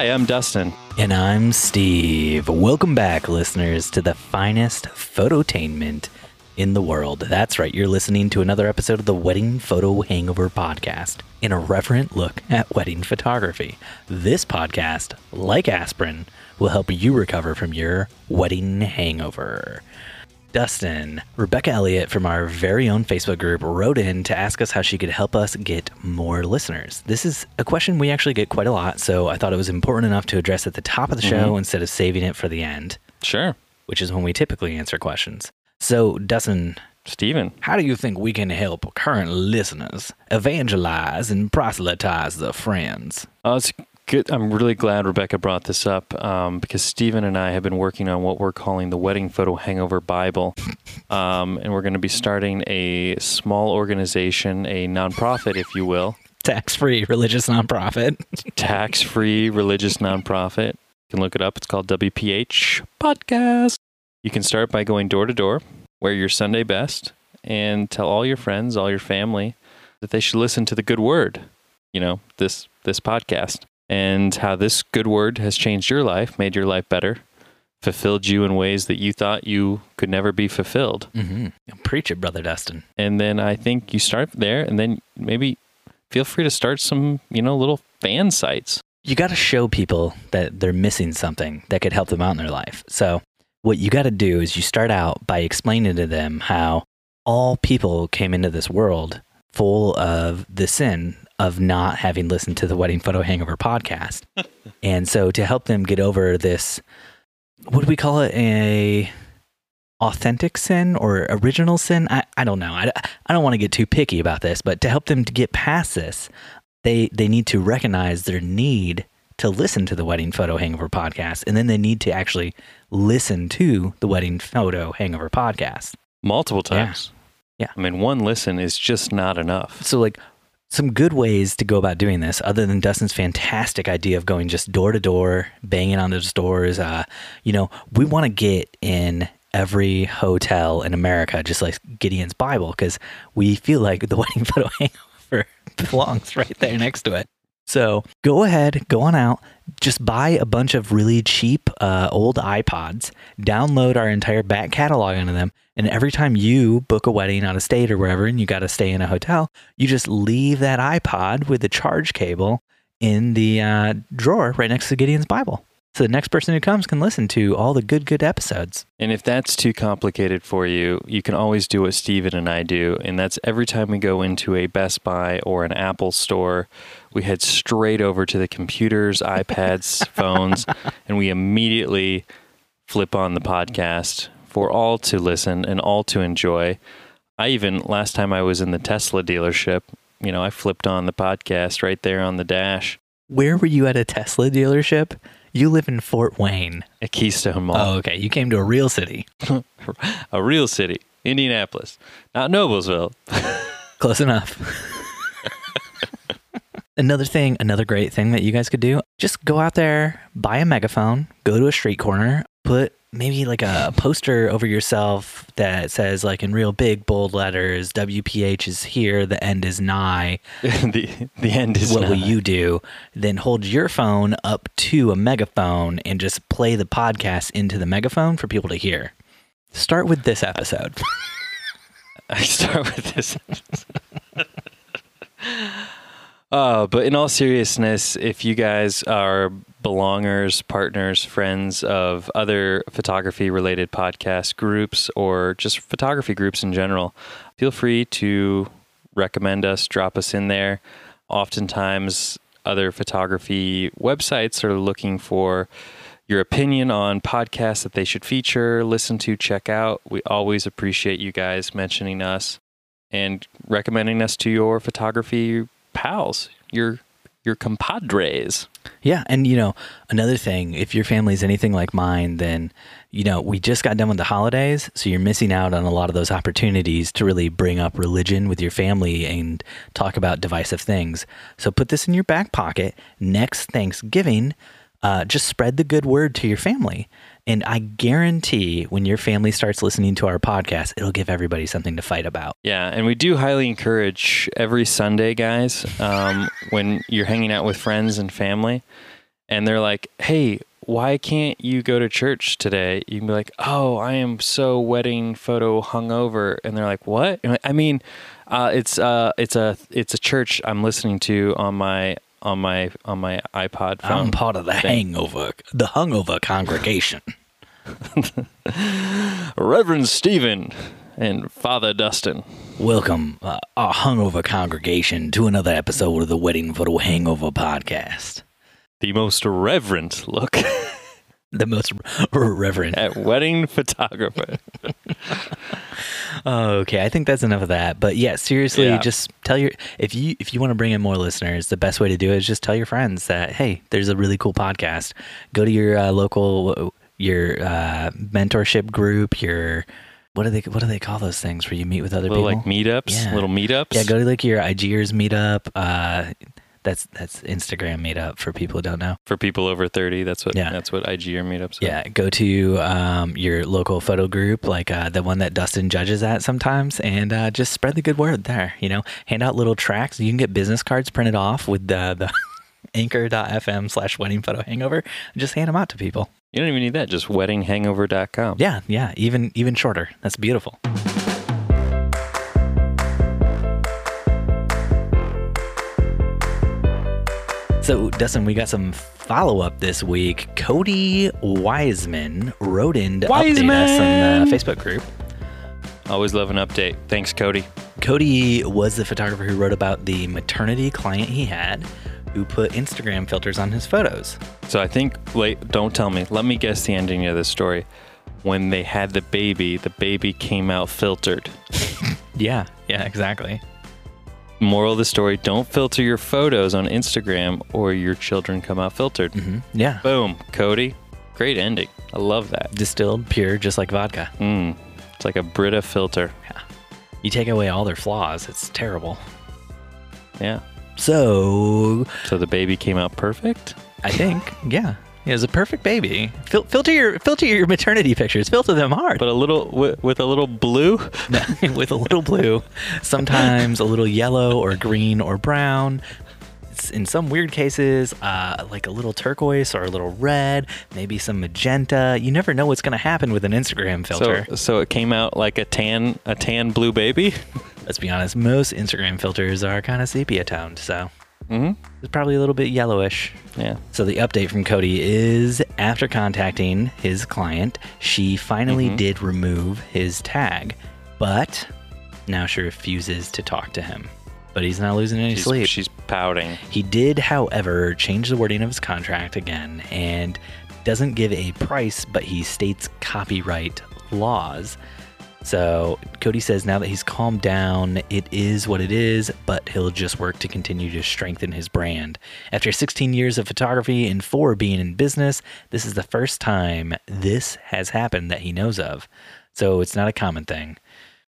Hi, I'm Dustin. And I'm Steve. Welcome back, listeners, to the finest phototainment in the world. That's right, you're listening to another episode of the Wedding Photo Hangover podcast, an irreverent look at wedding photography. This podcast, like aspirin, will help you recover from your wedding hangover. Dustin, Rebecca Elliott from our very own Facebook group wrote in to ask us how she could help us get more listeners. This is a question we actually get quite a lot, so I thought it was important enough to address at the top of the show instead of saving it for the end, Sure. which is when we typically answer questions. So, Dustin, Steven. how do you think we can help current listeners evangelize and proselytize their friends? Uh, it's good. I'm really glad Rebecca brought this up um, because Stephen and I have been working on what we're calling the Wedding Photo Hangover Bible. Um, and we're going to be starting a small organization, a nonprofit, if you will, Tax free religious nonprofit. tax free religious nonprofit. You can look it up. It's called WPH Podcast. You can start by going door to door, wear your Sunday best, and tell all your friends, all your family that they should listen to the good word. You know, this this podcast and how this good word has changed your life, made your life better, fulfilled you in ways that you thought you could never be fulfilled. Mm-hmm. Preach it, Brother Dustin. And then I think you start there and then maybe feel free to start some, you know, little fan sites. you got to show people that they're missing something that could help them out in their life. So, what you got to do is you start out by explaining to them how all people came into this world full of the sin of not having listened to the Wedding Photo Hangover podcast. and so, to help them get over this, what do we call it? A authentic sin or original sin? I, I don't know. I, I don't want to get too picky about this, but to help them to get past this, they they need to recognize their need to listen to the wedding photo hangover podcast and then they need to actually listen to the wedding photo hangover podcast Multiple Yeah. times. Yeah. I mean, one listen is just not enough. so like some good ways to go about doing this other than dustin's fantastic idea of going just door to door banging on those doors. Uh, you know we want to get in every hotel in america just like gideon's bible because we feel like the wedding photo hangover belongs right there next to it So go ahead, go on out, just buy a bunch of really cheap uh, old iPods, download our entire back catalog onto them, and every time you book a wedding out of state or wherever and you got to stay in a hotel, you just leave that iPod with the charge cable in the uh, drawer right next to Gideon's Bible. So the next person who comes can listen to all the good, good episodes. And if that's too complicated for you, you can always do what Steven and I do. And that's every time we go into a Best Buy or an Apple store, we head straight over to the computers, iPads, phones, and we immediately flip on the podcast for all to listen and all to enjoy. I even, last time I was in the Tesla dealership, you know, I flipped on the podcast right there on the dash Where were you at a Tesla dealership? You live in Fort Wayne. at Keystone Mall. Oh, okay. You came to a real city. a real city, Indianapolis, not Noblesville. Close enough. Another thing, another great thing that you guys could do, just go out there, buy a megaphone, go to a street corner, put maybe like a poster over yourself that says like in real big bold letters, WPH is here, the end is nigh. the the end is what will you do? Then hold your phone up to a megaphone and just play the podcast into the megaphone for people to hear. Start with this episode. I start with this. Uh, but in all seriousness, if you guys are belongers, partners, friends of other photography related podcast groups or just photography groups in general, feel free to recommend us, drop us in there. Oftentimes, other photography websites are looking for your opinion on podcasts that they should feature, listen to, check out. We always appreciate you guys mentioning us and recommending us to your photography pals, your your compadres. Yeah, and you know, another thing, if your family's anything like mine, then you know, we just got done with the holidays, so you're missing out on a lot of those opportunities to really bring up religion with your family and talk about divisive things. So put this in your back pocket. Next Thanksgiving, uh, just spread the good word to your family. And I guarantee when your family starts listening to our podcast, it'll give everybody something to fight about. Yeah, and we do highly encourage every Sunday, guys, um, when you're hanging out with friends and family, and they're like, "Hey, why can't you go to church today?" You can be like, "Oh, I am so wedding photo hungover," and they're like, "What?" And I mean, uh, it's uh, it's a it's a church I'm listening to on my on my on my iPod phone. I'm part of the thing. hangover, the hungover congregation. Reverend Stephen and Father Dustin. Welcome, uh, our hungover congregation, to another episode of the Wedding Photo Hangover podcast. The most reverent look The most reverent. at wedding photographer. Okay, I think that's enough of that. But yeah, seriously, Yeah. just tell your if you if you want to bring in more listeners, the best way to do it is just tell your friends that hey, there's a really cool podcast. Go to your uh, local your uh, mentorship group, your what do they what do they call those things where you meet with other little people? like meetups, Yeah. little meetups. yeah, go to like your IGers meetup. Uh, that's that's Instagram meetup for people who don't know. for people over 30 that's what Yeah. that's what IGer meetups are. Yeah, go to um, your local photo group, like uh, the one that Dustin judges at sometimes, and uh, just spread the good word there. You know, hand out little tracks. You can get business cards printed off with the, the anchor.fm slash wedding photo hangover. Just hand them out to people. You don't even need that just weddinghangover.com Yeah, yeah, even even shorter. That's beautiful. So, Dustin, we got some follow up this week. Cody Wiseman wrote in to update us on uh, the Facebook group. always love an update thanks cody Cody was the photographer who wrote about the maternity client he had who put Instagram filters on his photos. so i think wait don't tell me let me guess the ending of this story when they had the baby the baby came out filtered Yeah, yeah, exactly. moral of the story don't filter your photos on instagram or your children come out filtered hmm Yeah. boom cody great ending i love that Distilled pure, just like vodka. mm, it's like a brita filter You take away all their flaws, it's terrible. yeah So, so the baby came out perfect I think, yeah, it was a perfect baby. Fil- filter your filter your maternity pictures. Filter them hard, but a little with, with a little blue with a little blue, sometimes a little yellow or green or brown. It's in some weird cases, uh, like a little turquoise or a little red, maybe some magenta. You never know what's going to happen with an Instagram filter. So, so it came out like a tan, a tan blue baby. Let's be honest, most Instagram filters are kind of sepia toned, so hmm it's probably a little bit yellowish. Yeah. So the update from Cody is after contacting his client, she finally Mhm. did remove his tag, but now she refuses to talk to him. But he's not losing any She's, sleep. she's pouting. He did, however, change the wording of his contract again and doesn't give a price, but he states copyright laws. So Cody says now that he's calmed down, it is what it is, but he'll just work to continue to strengthen his brand. After 16 years of photography and four being in business, this is the first time this has happened that he knows of. So it's not a common thing.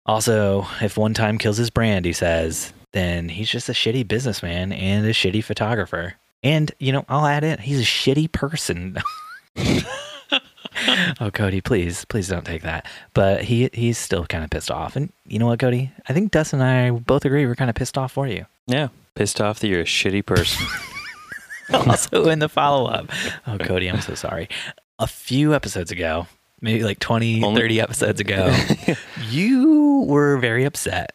Also, if one time kills his brand, he says, then he's just a shitty businessman and a shitty photographer. And, you know, I'll add in, he's a shitty person. oh, Cody, please, please don't take that. But he he's still kind of pissed off. And you know what, Cody? I think Dustin and I both agree we're kind of pissed off for you. Yeah. Pissed off that you're a shitty person. also in the follow up. Oh, Cody, I'm so sorry. A few episodes ago, maybe like 20, Only- 30 episodes ago, you were very upset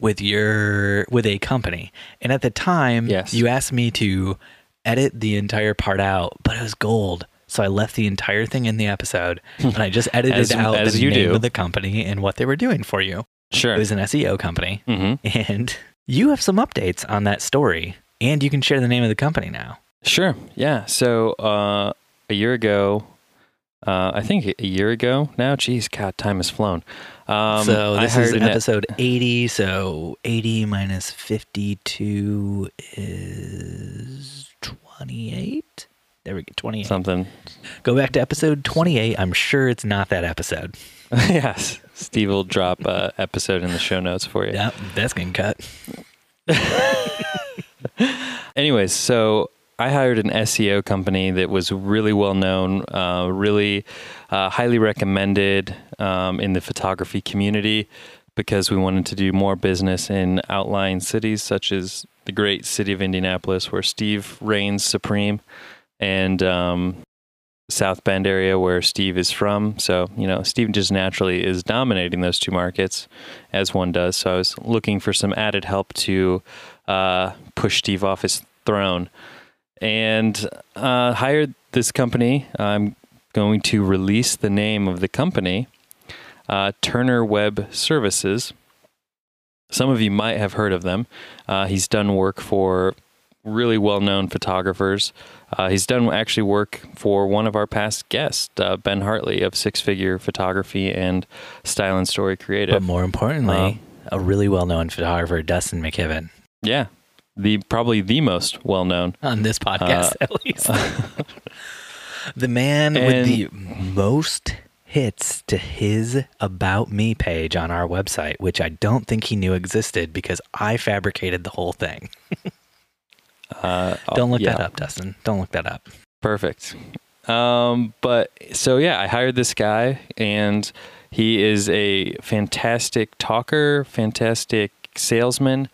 with your with a company. And at the time, Yes. you asked me to edit the entire part out, but it was gold. So I left the entire thing in the episode and I just edited As- out as the you name do. of the company and what they were doing for you. sure. It was an SEO company. hmm And you have some updates on that story. And you can share the name of the company now. Sure. Yeah. So uh, a year ago, uh, I think a year ago now. Geez, God, time has flown. Um, so this is episode 80. So 80 minus 52 is 28. There we go, 28. something. Go back to episode 28. I'm sure it's not that episode. yes. Steve will drop a episode in the show notes for you. Yeah, that's getting cut. Anyways, so I hired an SEO company that was really well known, uh, really uh, highly recommended um, in the photography community because we wanted to do more business in outlying cities such as the great city of Indianapolis, where Steve reigns supreme. and um, South Bend area where Steve is from. So, you know, Steve just naturally is dominating those two markets as one does. So I was looking for some added help to uh, push Steve off his throne and uh, hired this company. I'm going to release the name of the company, uh, Turner Web Services. Some of you might have heard of them. Uh, he's done work for really well known photographers. Uh, he's done actually work for one of our past guests, uh, Ben Hartley of Six Figure Photography and Style and Story Creative. But more importantly, a really well known photographer, Dustin McKibben, yeah, the probably the most well known. on this podcast at least. the man with the most hits to his About Me page on our website, which I don't think he knew existed because I fabricated the whole thing. Uh, Don't look yeah. that up, Dustin. Don't look that up. Perfect. Um, but so yeah, I hired this guy, and he is a fantastic talker, fantastic salesman.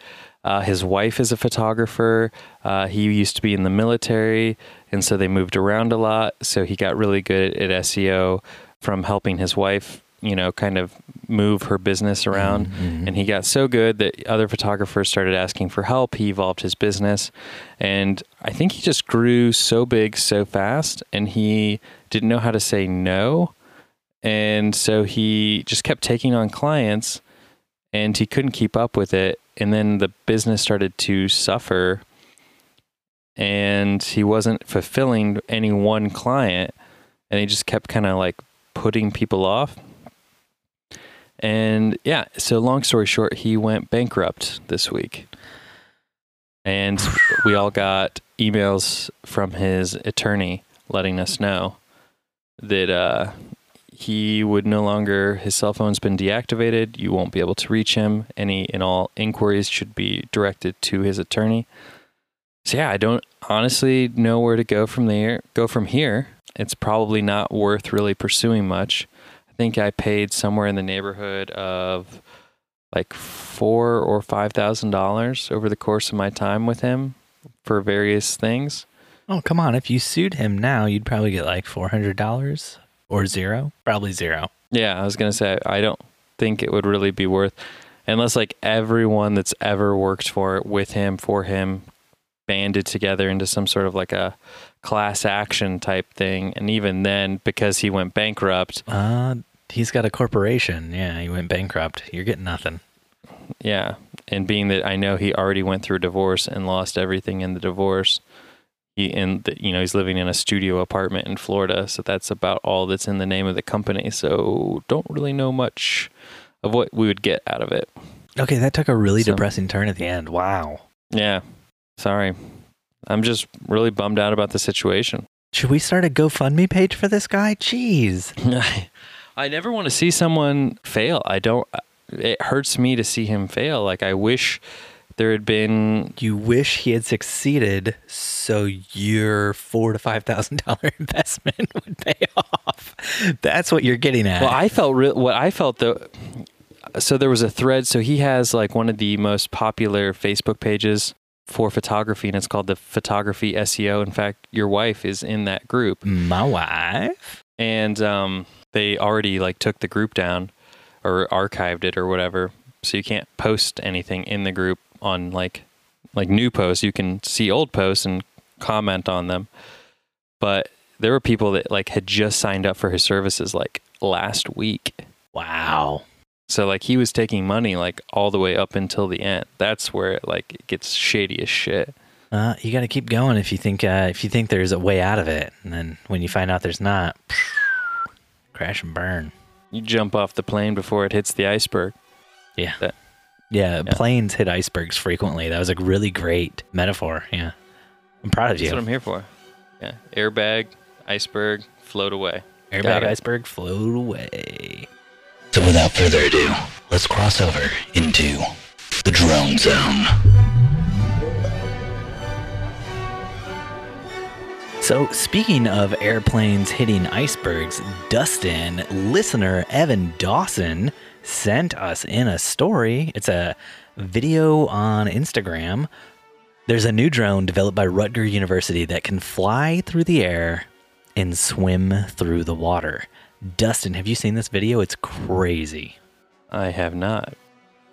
Uh, his wife is a photographer. Uh, he used to be in the military, and so they moved around a lot. So he got really good at SEO from helping his wife, you know, kind of move her business around. And he got so good that other photographers started asking for help. He evolved his business. And I think he just grew so big so fast and he didn't know how to say no. And so he just kept taking on clients and he couldn't keep up with it. And then the business started to suffer and he wasn't fulfilling any one client. And he just kept kind of like putting people off. And yeah, so long story short, he went bankrupt this week. And we all got emails from his attorney letting us know that uh, he would no longer, his cell phone's been deactivated. You won't be able to reach him. Any and all inquiries should be directed to his attorney. So yeah, I don't honestly know where to go from there. Go from here. It's probably not worth really pursuing much. I think I paid somewhere in the neighborhood of like four or five thousand dollars over the course of my time with him for various things. Oh, come on. If you sued him now, you'd probably get like $400 or zero. Probably zero. Yeah, I was gonna say I don't think it would really be worth unless like everyone that's ever worked for it with him for him banded together into some sort of like a class action type thing and even then because he went bankrupt Uh, he's got a corporation. Yeah, he went bankrupt. You're getting nothing. Yeah. And being that I know he already went through a divorce and lost everything in the divorce, he and the, you know he's living in a studio apartment in Florida, so that's about all that's in the name of the company. So don't really know much of what we would get out of it. Okay, that took a really So- depressing turn at the end. Wow. Yeah. Sorry. I'm just really bummed out about the situation. Should we start a GoFundMe page for this guy? Jeez. I never want to see someone fail. I don't it hurts me to see him fail. Like I wish there had been You wish he had succeeded, so your four to five thousand dollar investment would pay off. That's what you're getting at. Well, I felt real. What I felt though. So there was a thread. So he has like one of the most popular Facebook pages for photography, and it's called the Photography SEO. In fact, your wife is in that group, My wife. and um, they already like took the group down or archived it or whatever. So you can't post anything in the group on like like new posts. You can see old posts and comment on them, but there were people that like had just signed up for his services like last week. Wow. So like he was taking money like all the way up until the end. That's where it like it gets shady as shit. Uh, you got to keep going if you think uh, if you think there's a way out of it, and then when you find out there's not, crash and burn. You jump off the plane before it hits the iceberg. Yeah. That- yeah, planes hit icebergs frequently. That was a really great metaphor. Yeah. I'm proud of you. That's what. I'm here for. Yeah, airbag, iceberg, float away. Airbag iceberg float away. So without further ado, let's cross over into the drone zone. So, speaking of airplanes hitting icebergs, Dustin, listener Evan Dawson sent us in a story. It's a video on Instagram There's a new drone developed by Rutger University that can fly through the air and swim through the water. Dustin, have you seen this video? It's crazy. I have not,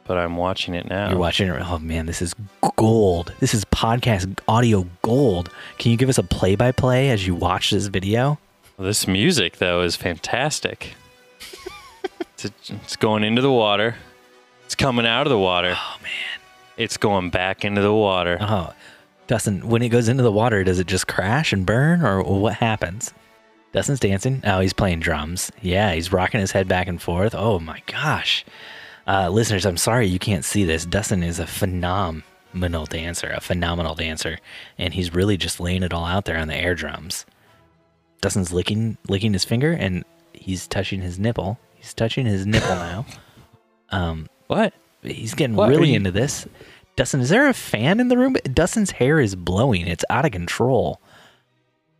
but I'm watching it now. You're watching it. Oh man, this is gold. This is podcast audio gold. Can you give us a play by play as you watch this video? This music, though, is fantastic. It's, going into the water. It's coming out of the water. Oh man. It's going back into the water. Oh, Dustin, when it goes into the water, does it just crash and burn or what happens? Dustin's dancing. Oh, he's playing drums. Yeah, he's rocking his head back and forth. Oh my gosh. Uh, listeners, I'm sorry you can't see this. Dustin is a phenomenal dancer, a phenomenal dancer, and he's really just laying it all out there on the air drums. Dustin's licking licking his finger and he's touching his nipple. He's touching his nipple now. Um, What? he's getting What really you- into this. Dustin, is there a fan in the room? Dustin's hair is blowing. It's out of control.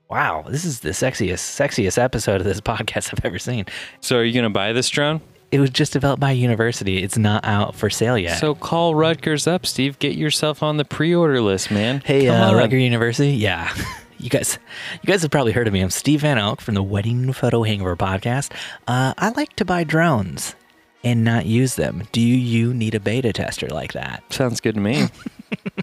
Wow, this is the sexiest, sexiest episode of this podcast I've ever seen. So, are you going to buy this drone? It was just developed by a university. It's not out for sale yet. So, call Rutgers up, Steve. Get yourself on the pre order list, man. hey, Come uh, on. Rutger University, yeah. You guys, you guys have probably heard of me. I'm Steve Van Elk from the Wedding Photo Hangover podcast. Uh, I like to buy drones and not use them. Do you need a beta tester like that? Sounds good to me.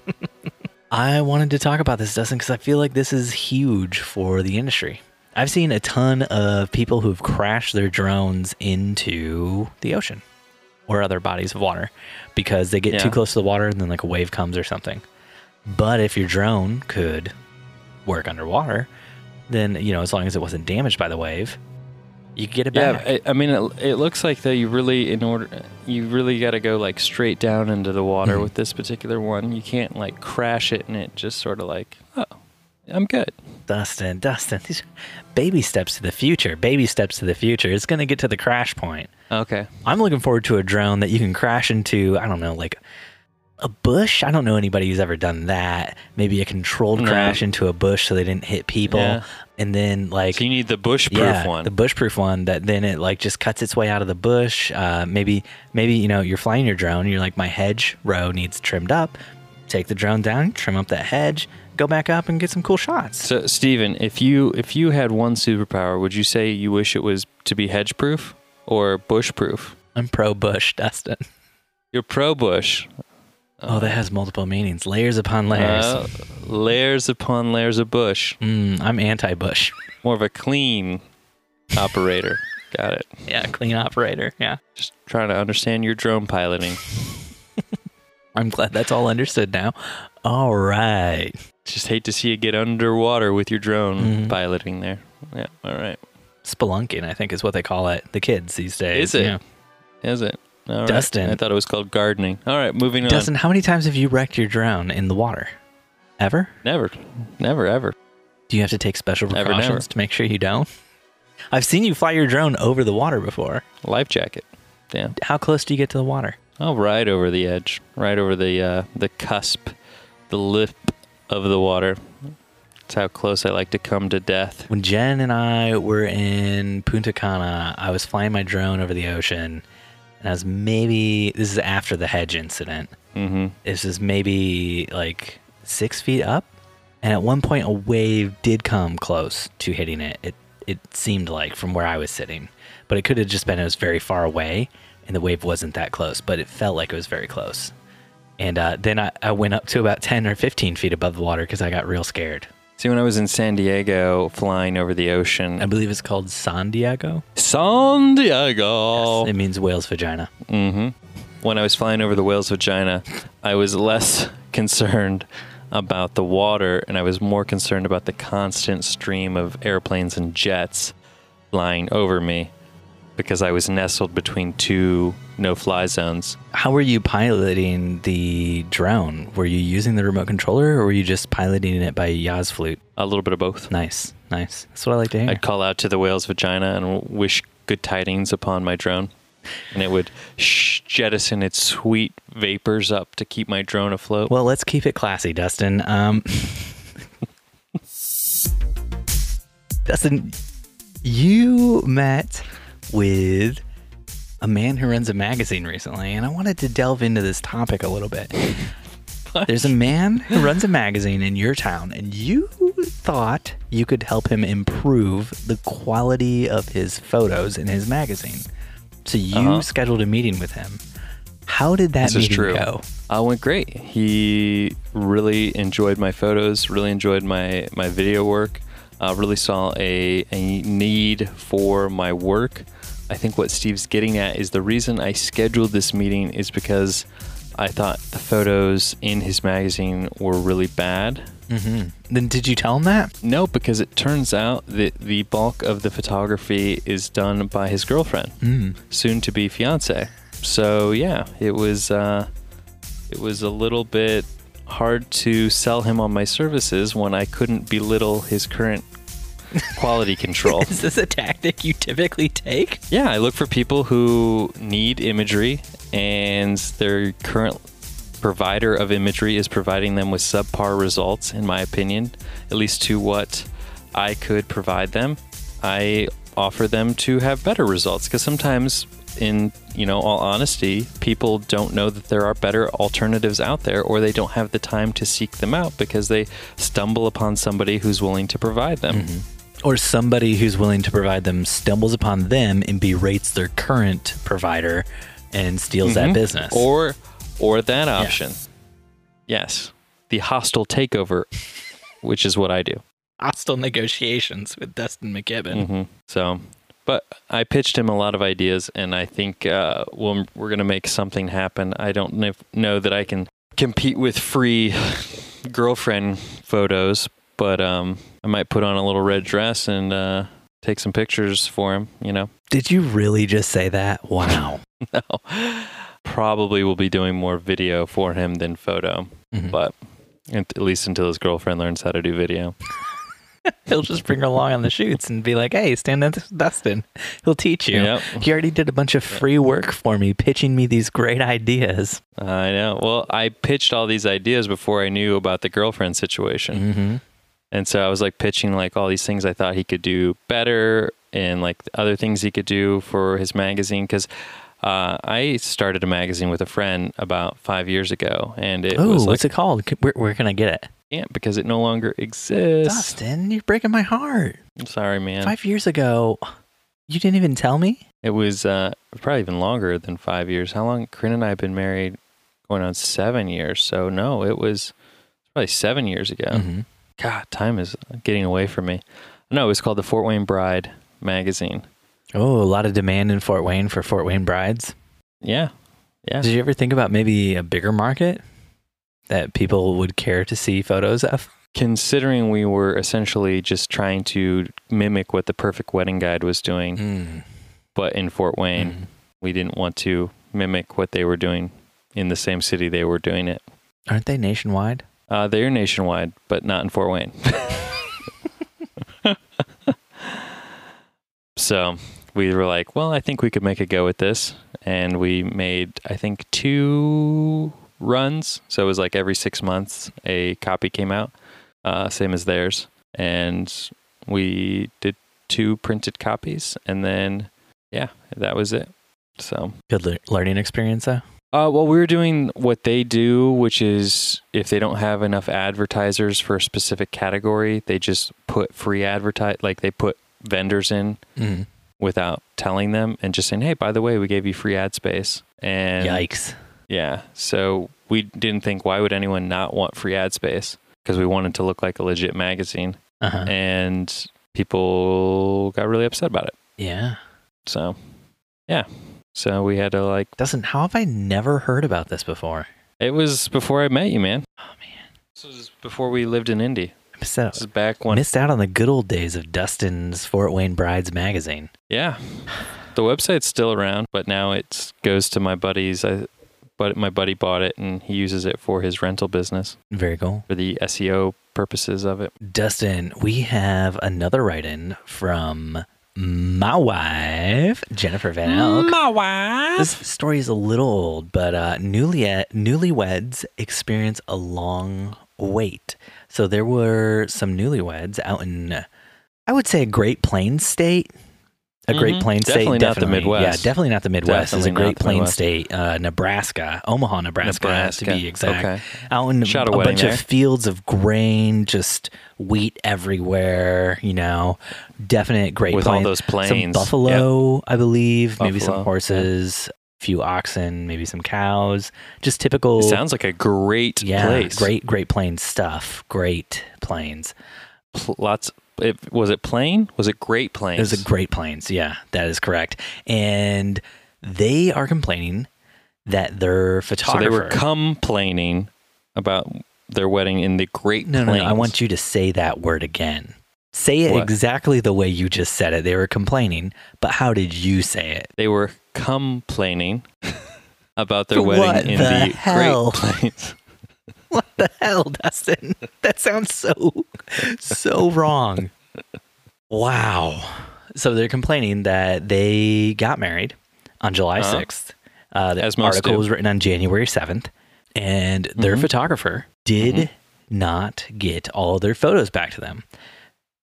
I wanted to talk about this, Dustin, because I feel like this is huge for the industry. I've seen a ton of people who've crashed their drones into the ocean or other bodies of water because they get Yeah. too close to the water and then like a wave comes or something. But if your drone could work underwater, then you know as long as it wasn't damaged by the wave, you get it yeah, back. I, I mean, it, it looks like though you really, in order, you really got to go like straight down into the water Mhm. with this particular one. You can't like crash it and it just sort of like, oh, I'm good. Dustin, Dustin, these baby steps to the future. Baby steps to the future. It's going to get to the crash point. Okay. I'm looking forward to a drone that you can crash into, I don't know, like a bush. I don't know anybody who's ever done that. Maybe a controlled No. crash into a bush so they didn't hit people. Yeah. And then like So you need the bush proof yeah, one. the bush-proof one that then it like just cuts its way out of the bush. Uh, maybe maybe you know you're flying your drone. You're like my hedge row needs trimmed up. Take the drone down, trim up that hedge, go back up and get some cool shots. so, Steven, if you if you had one superpower, would you say you wish it was to be hedge proof or bush proof? I'm pro bush, Dustin. You're pro bush. Oh, that has multiple meanings, layers upon layers. Uh, layers upon layers of bush. Mm, I'm anti-bush. More of a clean operator. Got it. yeah, clean operator. Yeah. Just trying to understand your drone piloting. I'm glad that's all understood now. All right. Just hate to see you get underwater with your drone Mhm. piloting there. Yeah. All right. Spelunking, I think is what they call it. The kids these days. Is it? Yeah. Is it? All right. Dustin. I thought it was called gardening. All right. Moving on. Dustin, how many times have you wrecked your drone in the water? Ever? Never. Never ever. Do you have to take special precautions never. to make sure you don't? I've seen you fly your drone over the water before. Life jacket. Yeah. How close do you get to the water? I'll ride over the edge, right over the uh, the cusp, the lip of the water. That's how close I like to come to death. When Jen and I were in Punta Cana, I was flying my drone over the ocean, and I was maybe this is after the hedge incident. Mm-hmm. This is maybe like six feet up, and at one point a wave did come close to hitting it. It it seemed like from where I was sitting, but it could have just been it was very far away, and the wave wasn't that close, but it felt like it was very close. And uh, then I, I went up to about ten or fifteen feet above the water because I got real scared. See, when I was in San Diego flying over the ocean, I believe it's called San Diego. San Diego. It means whale's vagina. hmm When I was flying over the whale's vagina, I was less concerned about the water and I was more concerned about the constant stream of airplanes and jets flying over me because I was nestled between two no fly zones. How were you piloting the drone? Were you using the remote controller or were you just piloting it by Yaz flute? A little bit of both. Nice, nice. That's what I like to hear. I'd call out to the whale's vagina and wish good tidings upon my drone. And it would sh- jettison its sweet vapors up to keep my drone afloat. Well, let's keep it classy, Dustin. Um, Dustin, you met with a man who runs a magazine recently, and I wanted to delve into this topic a little bit. There's a man who runs a magazine in your town, and you thought you could help him improve the quality of his photos in his magazine. So you Uh-huh. scheduled a meeting with him. How did that This is meeting true. go? Uh, went great. He really enjoyed my photos. Really enjoyed my my video work. Uh, really saw a a need for my work. I think what Steve's getting at is the reason I scheduled this meeting is because I thought the photos in his magazine were really bad. hmm Then did you tell him that? No, because it turns out that the bulk of the photography is done by his girlfriend, Mm. soon to be fiance. So yeah, it was uh, it was a little bit hard to sell him on my services when I couldn't belittle his current quality control. Is this a tactic you typically take? Yeah, I look for people who need imagery and their current provider of imagery is providing them with subpar results, in my opinion, at least to what I could provide them. I offer them to have better results because sometimes in you know all honesty people don't know that there are better alternatives out there or they don't have the time to seek them out because they stumble upon somebody who's willing to provide them mm-hmm. Or somebody who's willing to provide them stumbles upon them and berates their current provider and steals that Mhm. business. Or or that option. Yes. The hostile takeover, which is what I do. hostile negotiations with Dustin McKibben. hmm So, but I pitched him a lot of ideas, and I think uh, we'll, we're going to make something happen. I don't kn- know that I can compete with free girlfriend photos, but um, I might put on a little red dress and uh, take some pictures for him, you know? Did you really just say that? Wow. No. Probably will be doing more video for him than photo, Mhm. but at at least until his girlfriend learns how to do video. He'll just bring her along on the shoots and be like, hey, stand next to Dustin. He'll teach you. Yep. He already did a bunch of free work for me, pitching me these great ideas. I know. Well, I pitched all these ideas before I knew about the girlfriend situation. Mm-hmm. And so I was like pitching like all these things I thought he could do better and like other things he could do for his magazine because uh, I started a magazine with a friend about five years ago and it Oh, was like what's it called? Where, where can I get it? can't because it no longer exists. Dustin, you're breaking my heart. I'm sorry, man. Five years ago, you didn't even tell me? It was uh, probably even longer than five years. How long? Corinne and I have been married going on seven years. So no, it was probably seven years ago. Mhm. God, time is getting away from me. No, it was called the Fort Wayne Bride magazine. Oh, a lot of demand in Fort Wayne for Fort Wayne brides. Yeah, yeah. Did you ever think about maybe a bigger market that people would care to see photos of? Considering we were essentially just trying to mimic what the Perfect Wedding Guide was doing, Mm. but in Fort Wayne, Mhm. we didn't want to mimic what they were doing in the same city they were doing it. Aren't they nationwide? Uh, they're nationwide, but not in Fort Wayne. so we were like, well, I think we could make a go at this. And we made, I think, two runs. So it was like every six months a copy came out, uh, same as theirs. And we did two printed copies. And then, yeah, that was it. So Good le- learning experience, though. Uh, well, we were doing what they do, which is if they don't have enough advertisers for a specific category, they just put free advertise, like they put vendors in Mm. without telling them and just saying, "Hey, by the way, we gave you free ad space." And Yikes. yeah, so we didn't think why would anyone not want free ad space because we wanted to look like a legit magazine, Uh-huh. and people got really upset about it. Yeah. So yeah, so we had to like. Dustin, how have I never heard about this before? It was before I met you, man. Oh, man. This was before we lived in Indy. I missed out, This is back when. missed out on the good old days of Dustin's Fort Wayne Brides magazine. yeah, the website's still around, but now it goes to my buddies. I, but my buddy bought it and he uses it for his rental business Very cool. for the SEO purposes of it. Dustin, we have another write in from my wife, Jennifer Van Elk. My wife. This story is a little old, but uh, newly newlyweds experience a long wait. So there were some newlyweds out in, I would say, a Great Plains state. A Great Mhm. Plains Definitely state. not the Midwest. Yeah, definitely not the Midwest. Definitely it's a Great Plains state, uh, Nebraska, Omaha, Nebraska, to be exact. Okay. Out in Shot a a, bunch there. of fields of grain, just wheat everywhere. You know, definite Great With all Plains. those Some plains. buffalo, I believe, maybe some horses, a few oxen, maybe some cows. Just typical. It sounds like a great yeah, place. great Great Plains stuff. Great Plains. Pl- lots. It, was it plain? Was it Great Plains? It was a Great Plains. Yeah, that is correct. And they are complaining that their so photographer. they were complaining about their wedding in the Great no, no, Plains. no. I want you to say that word again. Say it What? exactly the way you just said it. They were complaining, but how did you say it? They were complaining about their What wedding in the the? Great Plains. What the hell, Dustin? That sounds so, so wrong. Wow. So they're complaining that they got married on July Uh-huh. 6th. Uh, the As article do. was written on January 7th. And their Mhm. photographer did Mhm. not get all their photos back to them.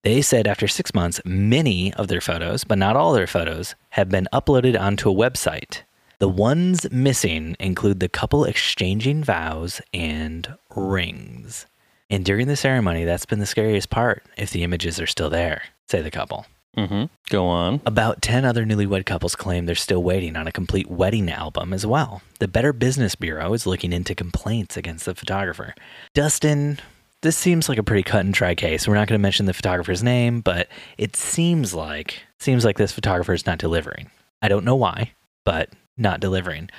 They said after six months, many of their photos, but not all their photos, have been uploaded onto a website. The ones missing include the couple exchanging vows and rings. And during the ceremony, that's been the scariest part if the images are still there, say the couple. hmm Go on. About 10 other newlywed couples claim they're still waiting on a complete wedding album as well. The Better Business Bureau is looking into complaints against the photographer. Dustin, this seems like a pretty cut and dry case. We're not going to mention the photographer's name, but it seems like seems like this photographer is not delivering. I don't know why, but not delivering.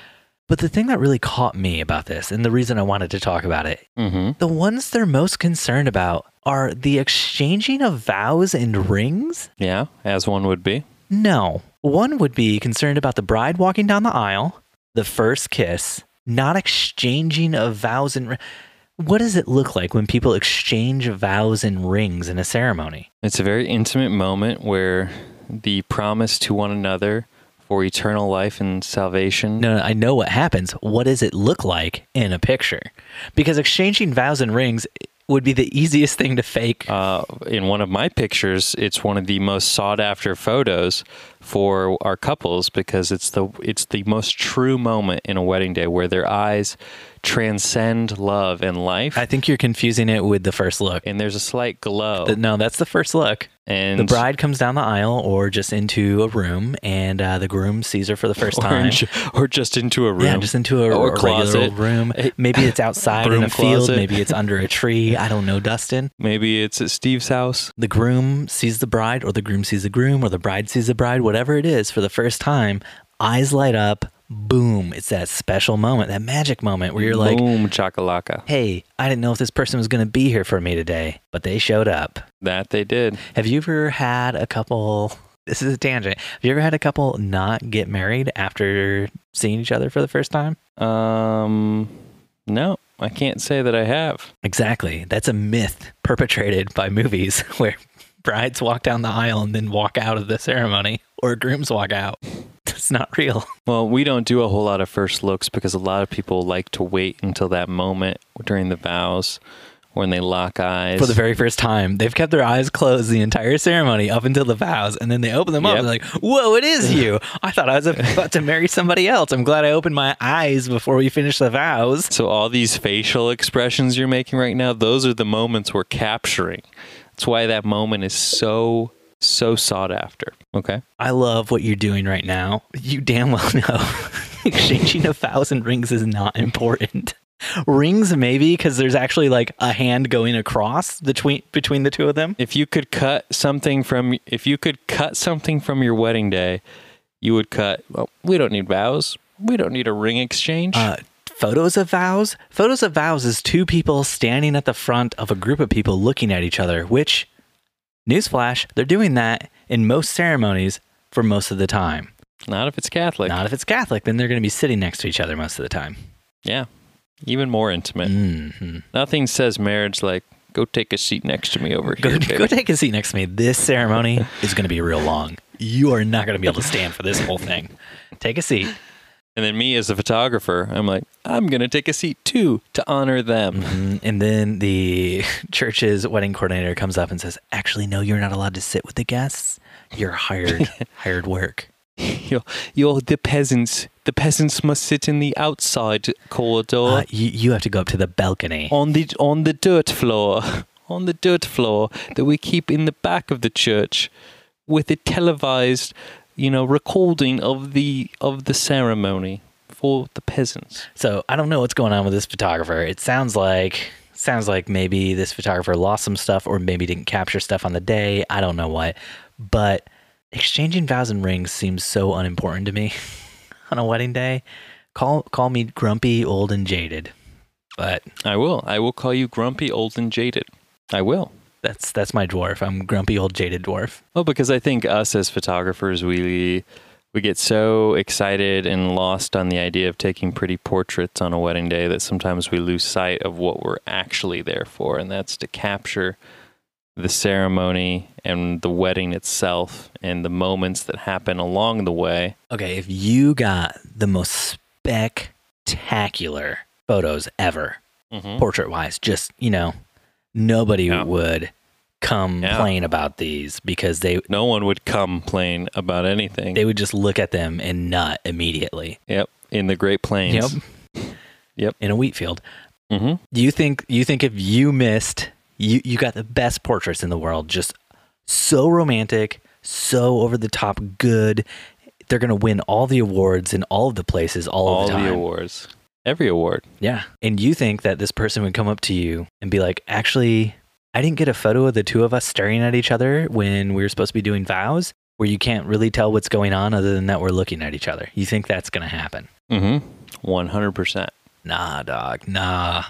But the thing that really caught me about this, and the reason I wanted to talk about it, hmm the ones they're most concerned about are the exchanging of vows and rings Yeah, as one would be. no. One would be concerned about the bride walking down the aisle, the first kiss, not exchanging of vows and what does it look like when people exchange vows and rings in a ceremony? It's a very intimate moment where the promise to one another for eternal life and salvation. No, no, I know what happens. What does it look like in a picture? Because exchanging vows and rings would be the easiest thing to fake. Uh, in one of my pictures, it's one of the most sought after photos for our couples because it's the it's the most true moment in a wedding day where their eyes transcend love and life, I think you're confusing it with the first look. and there's a slight glow. The- no, that's the first look. and The bride comes down the aisle or just into a room, and uh, the groom sees her for the first time. ju- or just into a room. Yeah, just into a, Or a closet. room. Maybe it's outside in a field. closet. Maybe it's under a tree. I don't know, Dustin. Maybe it's at Steve's house. The groom sees the bride, or the groom sees the groom, or the bride sees the bride, whatever it is, for the first time. Eyes light up. Boom. It's that special moment, that magic moment where you're like, Boom, chakalaka. hey, I didn't know if this person was going to be here for me today, but they showed up. That they did. Have you ever had a couple? This is a tangent. Have you ever had a couple not get married after seeing each other for the first time? Um, no, I can't say that I have. Exactly. That's a myth perpetrated by movies where brides walk down the aisle and then walk out of the ceremony, or grooms walk out. It's not real. Well, we don't do a whole lot of first looks because a lot of people like to wait until that moment during the vows when they lock eyes. For the very first time, they've kept their eyes closed the entire ceremony up until the vows, and then they open them up and they're like, "Whoa, it is you! I thought I was about to marry somebody else. I'm glad I opened my eyes before we finished the vows." so all these facial expressions you're making right now, those are the moments we're capturing. That's why that moment is so so sought after. Okay. I love what you're doing right now. You damn well know exchanging a thousand rings is not important. Rings maybe because there's actually like a hand going across between between the two of them. If you could cut something from if you could cut something from your wedding day, you would cut well, we don't need vows. We don't need a ring exchange. Uh, photos of vows. Photos of vows is two people standing at the front of a group of people looking at each other. Which, newsflash, they're doing that in most ceremonies for most of the time. Not if it's Catholic. Not if it's Catholic, then they're going to be sitting next to each other most of the time. Yeah. Even more intimate. hmm Nothing says marriage like go take a seat next to me over Go, here. baby." go take a seat next to me. This ceremony is going to be real long. You are not going to be able to stand for this whole thing. Take a seat. And then me as a photographer, I'm like, I'm gonna take a seat too to honor them. Mhm. And then the church's wedding coordinator comes up and says, Actually, no, you're not allowed to sit with the guests. You're hired hired work. You're, you're the peasants. The peasants must sit in the outside corridor Uh, you, you have to go up to the balcony. on the on the dirt floor, on the dirt floor that we keep in the back of the church, with a televised, you know, recording of the of the ceremony for the peasants. So I don't know what's going on with this photographer. It sounds like sounds like maybe this photographer lost some stuff or maybe didn't capture stuff on the day. I don't know what. But exchanging vows and rings seems so unimportant to me on a wedding day. Call call me grumpy, old and jaded. But I will. I will call you grumpy, old, and jaded. I will. That's that's my dwarf. I'm grumpy old jaded dwarf. Well, because I think us as photographers, we we get so excited and lost on the idea of taking pretty portraits on a wedding day that sometimes we lose sight of what we're actually there for, and that's to capture the ceremony and the wedding itself and the moments that happen along the way. Okay, if you got the most spectacular photos ever, Mm-hmm. portrait wise, just, you know, nobody Yeah. would complain Yeah. about these because they No one would complain about anything. they would just look at them and nut immediately. yep, in the Great Plains. Yep. Yep. In a wheat field. hmm you think you think if you missed you you got the best portraits in the world, just so romantic, so over the top good. They're gonna win all the awards in all of the places all, All of the time. the awards, every award. Yeah. And you think that this person would come up to you and be like, actually, I didn't get a photo of the two of us staring at each other when we were supposed to be doing vows, where you can't really tell what's going on other than that we're looking at each other. You think that's going to happen? Mm-hmm. One hundred percent. Nah, dog. Nah.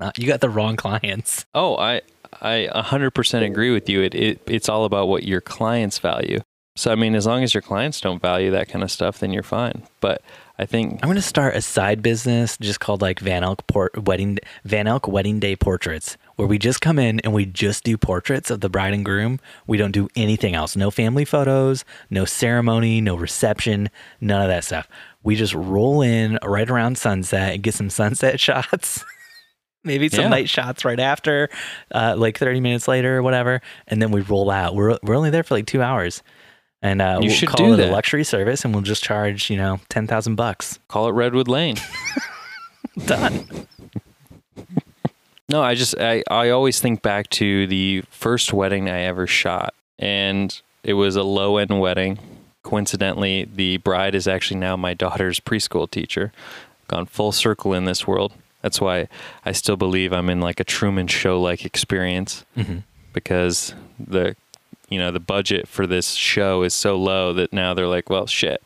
nah. You got the wrong clients. Oh, I I 100% agree with you. It, it it's all about what your clients value. So I mean, as long as your clients don't value that kind of stuff, then you're fine. But I think I'm going to start a side business just called like Van Elk Port Wedding Van Elk Wedding Day Portraits, where we just come in and we just do portraits of the bride and groom. We don't do anything else. No family photos, no ceremony, no reception, none of that stuff. We just roll in right around sunset and get some sunset shots. Maybe some Yeah. night shots right after, uh, like 30 minutes later or whatever, and then we roll out. We're we're only there for like two hours, and uh, You we'll should call do it a luxury service, and we'll just charge you know ten thousand bucks. call it Redwood Lane. Done. No, I just I, I always think back to the first wedding I ever shot, and it was a low end wedding. Coincidentally, the bride is actually now my daughter's preschool teacher. Gone full circle in this world. That's why I still believe I'm in like a Truman Show like experience hmm because the you know the budget for this show is so low that now they're like, well, shit,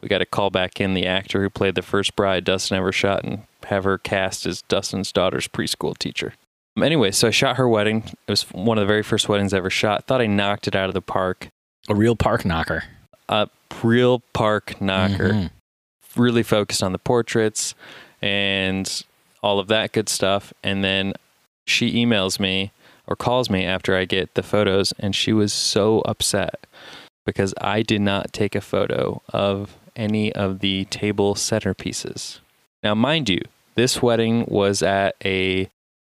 we got to call back in the actor who played the first bride Dustin ever shot and have her cast as Dustin's daughter's preschool teacher. Anyway, so I shot her wedding. It was one of the very first weddings I ever shot. Thought I knocked it out of the park. A real park knocker. A real park knocker Mhm. really focused on the portraits and all of that good stuff. And then she emails me or calls me after I get the photos, and she was so upset because I did not take a photo of any of the table centerpieces. Now, mind you, this wedding was at a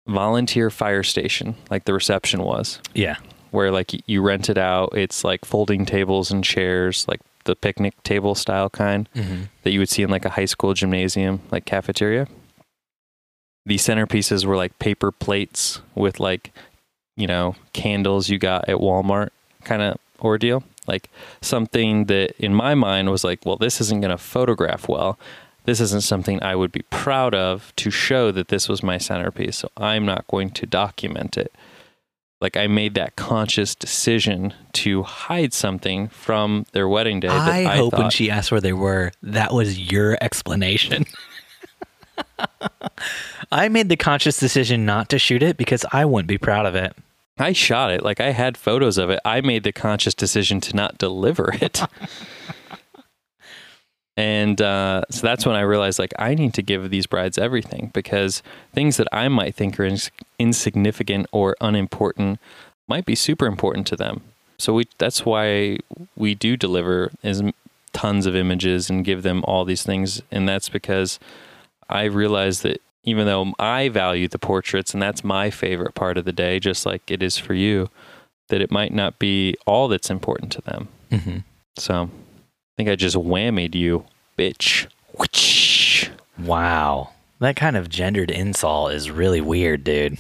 volunteer fire station, like the reception was Yeah. where like you rent it out. It's like folding tables and chairs, like the picnic table style kind Mm-hmm. that you would see in like a high school gymnasium, like cafeteria. The centerpieces were like paper plates with like, you know, candles you got at Walmart kind of ordeal. Like something that in my mind was like, well, this isn't going to photograph well. This isn't something I would be proud of to show that this was my centerpiece. So I'm not going to document it. Like I made that conscious decision to hide something from their wedding day. that I, hope when she asked where they were, that was your explanation. I made the conscious decision not to shoot it because I wouldn't be proud of it. I shot it. Like I had photos of it. I made the conscious decision to not deliver it. and uh, so that's when I realized like I need to give these brides everything because things that I might think are ins- insignificant or unimportant might be super important to them. So we that's why we do deliver is tons of images and give them all these things and that's because I realized that even though I value the portraits and that's my favorite part of the day, just like it is for you, that it might not be all that's important to them. hmm So I think I just whammied you, bitch. Whoosh. Wow. That kind of gendered insult is really weird, dude.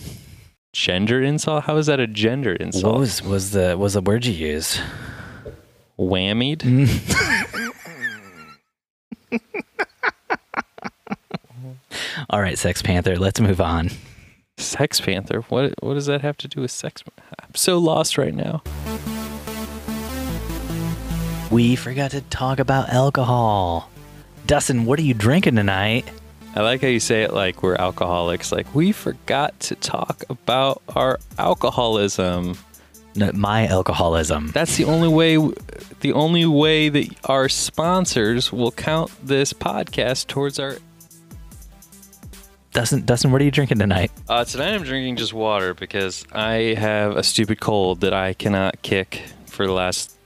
Gender insult? How is that a gender insult? What was was the was the word you used? Whammied? All right, Sex Panther, let's move on. Sex Panther? What what does that have to do with sex? I'm so lost right now. We forgot to talk about alcohol. Dustin, what are you drinking tonight? I like how you say it like we're alcoholics. Like we forgot to talk about our alcoholism. No, my alcoholism. That's the only way. The only way that our sponsors will count this podcast towards our. Dustin, Dustin, what are you drinking tonight? Uh, tonight I'm drinking just water because I have a stupid cold that I cannot kick for the last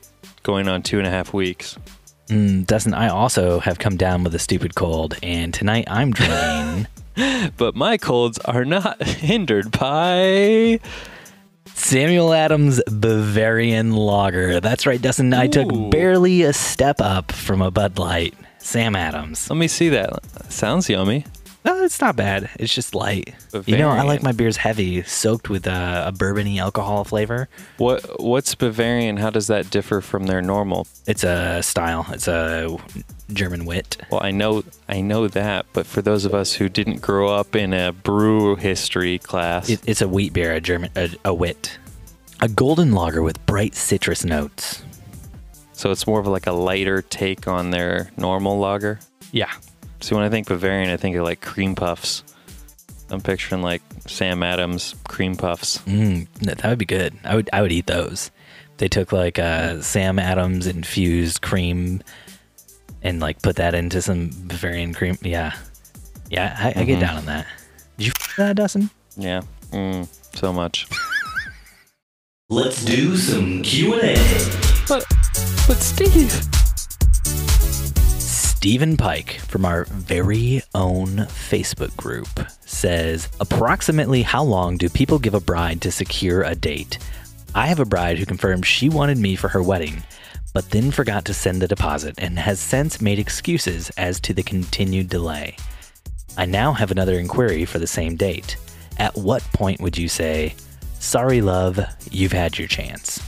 going on two and a half weeks. Mm, Dustin, I also have come down with a stupid cold, and tonight I'm drinking But my colds are not hindered by. Samuel Adams Bavarian Lager. That's right, Dustin. I Ooh. took barely a step up from a Bud Light. Sam Adams. Let me see that. Sounds yummy. Oh, it's not bad. It's just light. You know, I like my beers heavy, soaked with uh, a bourbony alcohol flavor. What What's Bavarian? How does that differ from their normal? It's a style. It's a German wit. Well, I know I know that, but for those of us who didn't grow up in a brew history class, It, it's a wheat beer, a German, a, a wit, a golden lager with bright citrus notes. so it's more of like a lighter take on their normal lager. Yeah, See, when I think Bavarian, I think of like cream puffs. I'm picturing like Sam Adams cream puffs. mm, that that would be good. I would, I would eat those. They took like uh, Sam Adams infused cream and like put that into some Bavarian cream. Yeah, yeah, I, I get down on that. Did you f- that, Dustin? Yeah, mm, so much. Let's do some Q&A. But, but Steve, Stephen Pike from our very own Facebook group says approximately how long do people give a bride to secure a date? I have a bride who confirmed she wanted me for her wedding, but then forgot to send the deposit and has since made excuses as to the continued delay. I now have another inquiry for the same date. At what point would you say, Sorry, love, you've had your chance?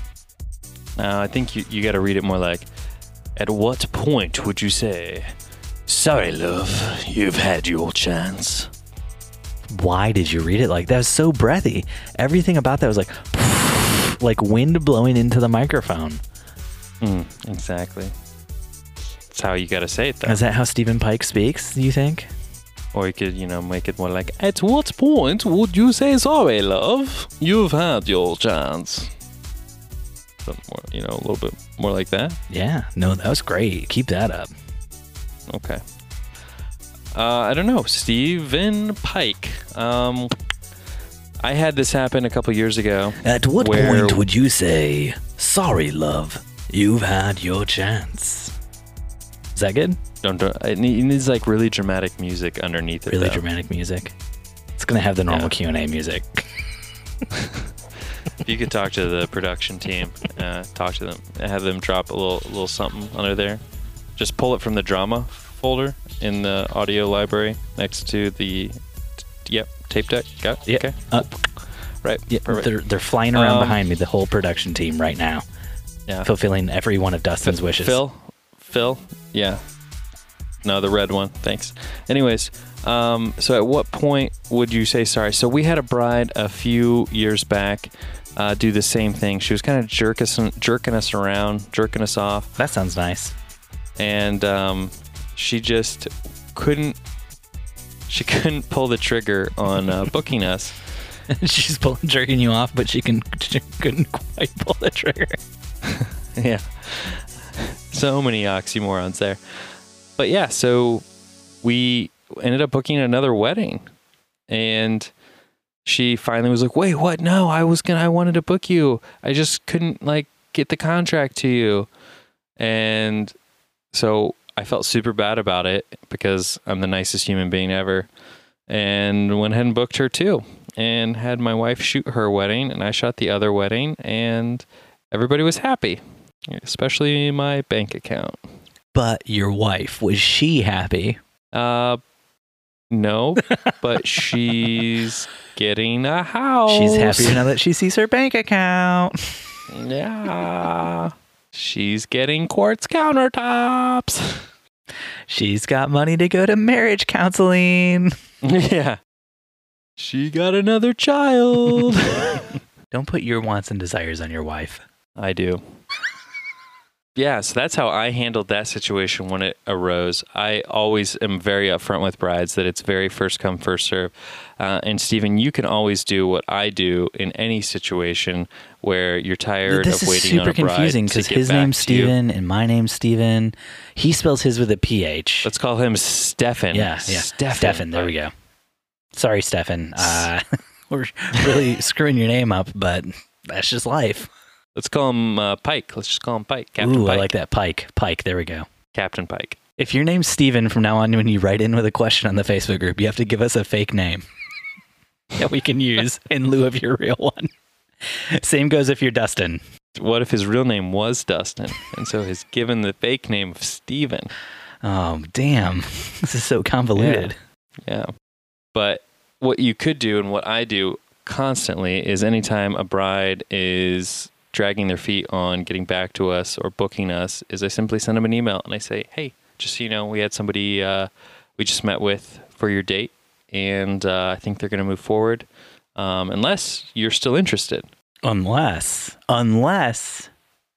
now I think you, you got to read it more like, at what point would you say, sorry, love, you've had your chance? why did you read it like that? Was so breathy. Everything about that was like like wind blowing into the microphone. Mm, exactly. That's how you got to say it, though. Is that how Stephen Pike speaks, do you think? Or you could, you know, make it more like, At what point would you say sorry, love? You've had your chance. Something more, you know, a little bit more like that. Yeah. No, that was great. Keep that up. Okay. Uh, I don't know. Stephen Pike. Um, I had this happen a couple years ago. At what Where- point would you say, Sorry, love, you've had your chance? Is that good? Don't, don't it it needs like really dramatic music underneath it. Really though. dramatic music. It's gonna have the normal Yeah. Q and A music. You could talk to the production team, uh, talk to them, have them drop a little little something under there. Just pull it from the drama folder in the audio library next to the yep tape deck. Got Yep. okay. Uh, Right. yeah, Perfect. they're they're flying around Um, behind me, the whole production team right now, yeah. fulfilling every one of Dustin's wishes. Phil, Phil, yeah. No, the red one. Thanks. Anyways, um, so at what point would you say sorry? So we had a bride a few years back uh, do the same thing. She was kind of jerk us, jerking us around, jerking us off, That sounds nice. and um, she just couldn't. She couldn't pull the trigger on uh, booking us. She's pulling, jerking you off, but she can she couldn't quite pull the trigger. yeah. So many oxymorons there. But yeah, so we ended up booking another wedding. And she finally was like, "Wait, what? No, I was to I wanted to book you. I just couldn't like get the contract to you." And so I felt super bad about it because I'm the nicest human being ever. And went ahead and booked her too. and had my wife shoot her wedding, and I shot the other wedding, and everybody was happy, especially my bank account. But your wife, was she happy? Uh, no, but she's getting a house. She's happier now that she sees her bank account. Yeah. She's getting quartz countertops. She's got money to go to marriage counseling. yeah. She got another child. Don't put your wants and desires on your wife. I do. Yeah, so that's how I handled that situation when it arose. I always am very upfront with brides that it's very first come, first serve. Uh, and Stephen, you can always do what I do in any situation where you're tired this of is waiting super on a bride confusing to because get his back name's. Steven and my name's Stephen. He spells his with a PH. Let's call him Stefan. yeah, yeah. Stefan. Stefan, there we go. Sorry, Stefan. Uh, we're really screwing your name up, but that's just life. Let's call him uh, Pike. Let's just call him Pike. Captain Ooh, Pike. I like that. Pike. Pike. There we go. Captain Pike. If your name's Steven from now on, when you write in with a question on the Facebook group, you have to give us a fake name that we can use in lieu of your real one. Same goes if you're Dustin. What if his real name was Dustin, and so he's given the fake name of Steven? Oh, damn. This is so convoluted. Yeah. But what you could do and what I do constantly is anytime a bride is dragging their feet on getting back to us or booking us is I simply send them an email and I say, "Hey, just so you know, we had somebody uh, we just met with for your date, and uh, I think they're going to move forward, um, unless you're still interested." Unless, unless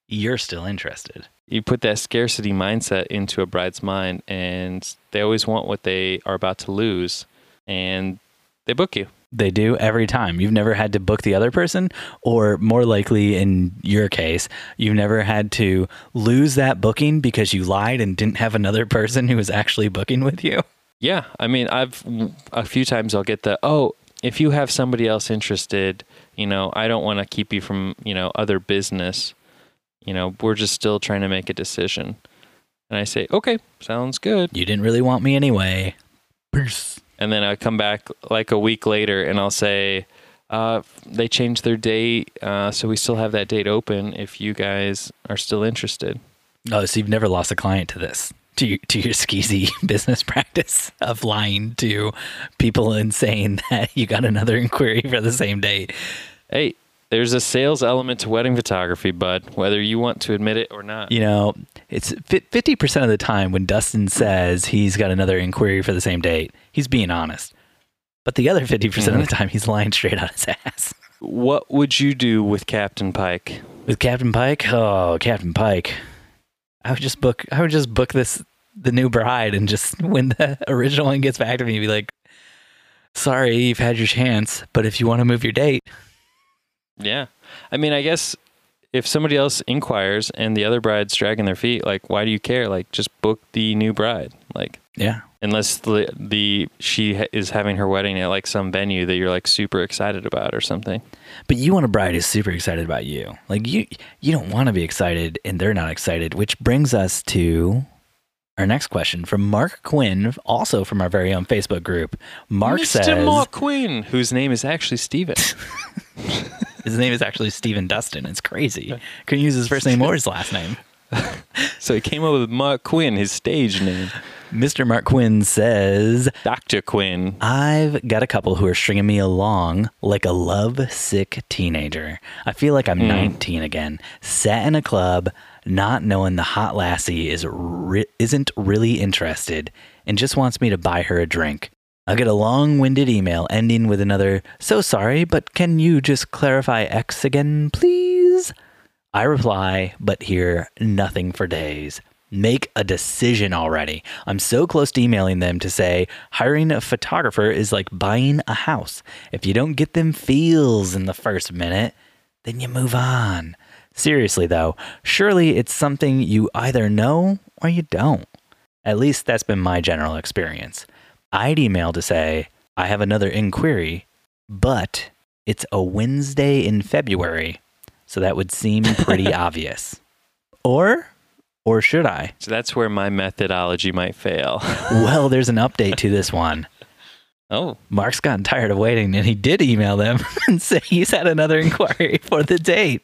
you're still interested. You put that scarcity mindset into a bride's mind, and they always want what they are about to lose, and they book you. They do every time. You've never had to book the other person, or more likely in your case, you've never had to lose that booking because you lied and didn't have another person who was actually booking with you. Yeah, I mean, I've a few times I'll get the oh, if you have somebody else interested, you know, I don't want to keep you from you know other business. You know, we're just still trying to make a decision, and I say, okay, sounds good. You didn't really want me anyway. Peace. And then I come back like a week later, and I'll say, uh, they changed their date, uh, so we still have that date open if you guys are still interested. Oh, so you've never lost a client to this, to your, to your skeezy business practice of lying to people and saying that you got another inquiry for the same date. Hey, there's a sales element to wedding photography, bud, whether you want to admit it or not. You know, it's fifty percent of the time when Dustin says he's got another inquiry for the same date, he's being honest. But the other 50% of the mm-hmm. time, he's lying straight out his ass. What would you do with Captain Pike? With Captain Pike, oh, Captain Pike, I would just book. I would just book this the new bride, and just when the original one gets back to me, be like, "Sorry, you've had your chance, but if you want to move your date, Yeah. I mean, I guess if somebody else inquires and the other bride's dragging their feet, like, why do you care? Like, just book the new bride. Like, yeah, unless the, the she ha- is having her wedding at like some venue that you're like super excited about or something. But you want a bride who's super excited about you. Like you you don't want to be excited and they're not excited, which brings us to our next question from Mark Quinn, also from our very own Facebook group. Mark Mr. says Mark Quinn, whose name is actually Steven. his name is actually Stephen Dustin. It's crazy. Couldn't use his first name or his last name. so he came up with Mark Quinn, his stage name. Mr. Mark Quinn says, Dr. Quinn. I've got a couple who are stringing me along like a lovesick teenager. I feel like I'm hmm. 19 again, sat in a club, not knowing the hot lassie is re- isn't really interested and just wants me to buy her a drink. I get a long winded email ending with another, so sorry, but can you just clarify X again, please? I reply, but hear nothing for days. Make a decision already. I'm so close to emailing them to say hiring a photographer is like buying a house. If you don't get them feels in the first minute, then you move on. Seriously, though, surely it's something you either know or you don't. At least that's been my general experience. I'd email to say, I have another inquiry, but it's a Wednesday in February, so that would seem pretty obvious. Or, or should I? So that's where my methodology might fail. Well, there's an update to this one. Oh, Mark's gotten tired of waiting and he did email them and say he's had another inquiry for the date.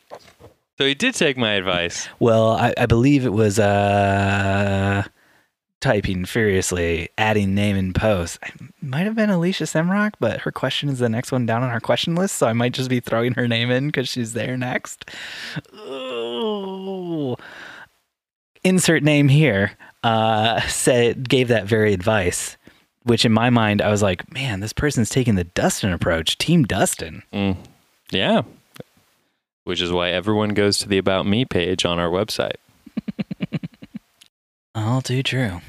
so he did take my advice. Well, I, I believe it was uh, typing furiously, adding name and post. It might have been Alicia Semrock, but her question is the next one down on our question list, so I might just be throwing her name in because she's there next. Oh. Insert name here. Uh, said gave that very advice, which in my mind I was like, man, this person's taking the Dustin approach, Team Dustin. Mm. Yeah. Which is why everyone goes to the About Me page on our website. All too true.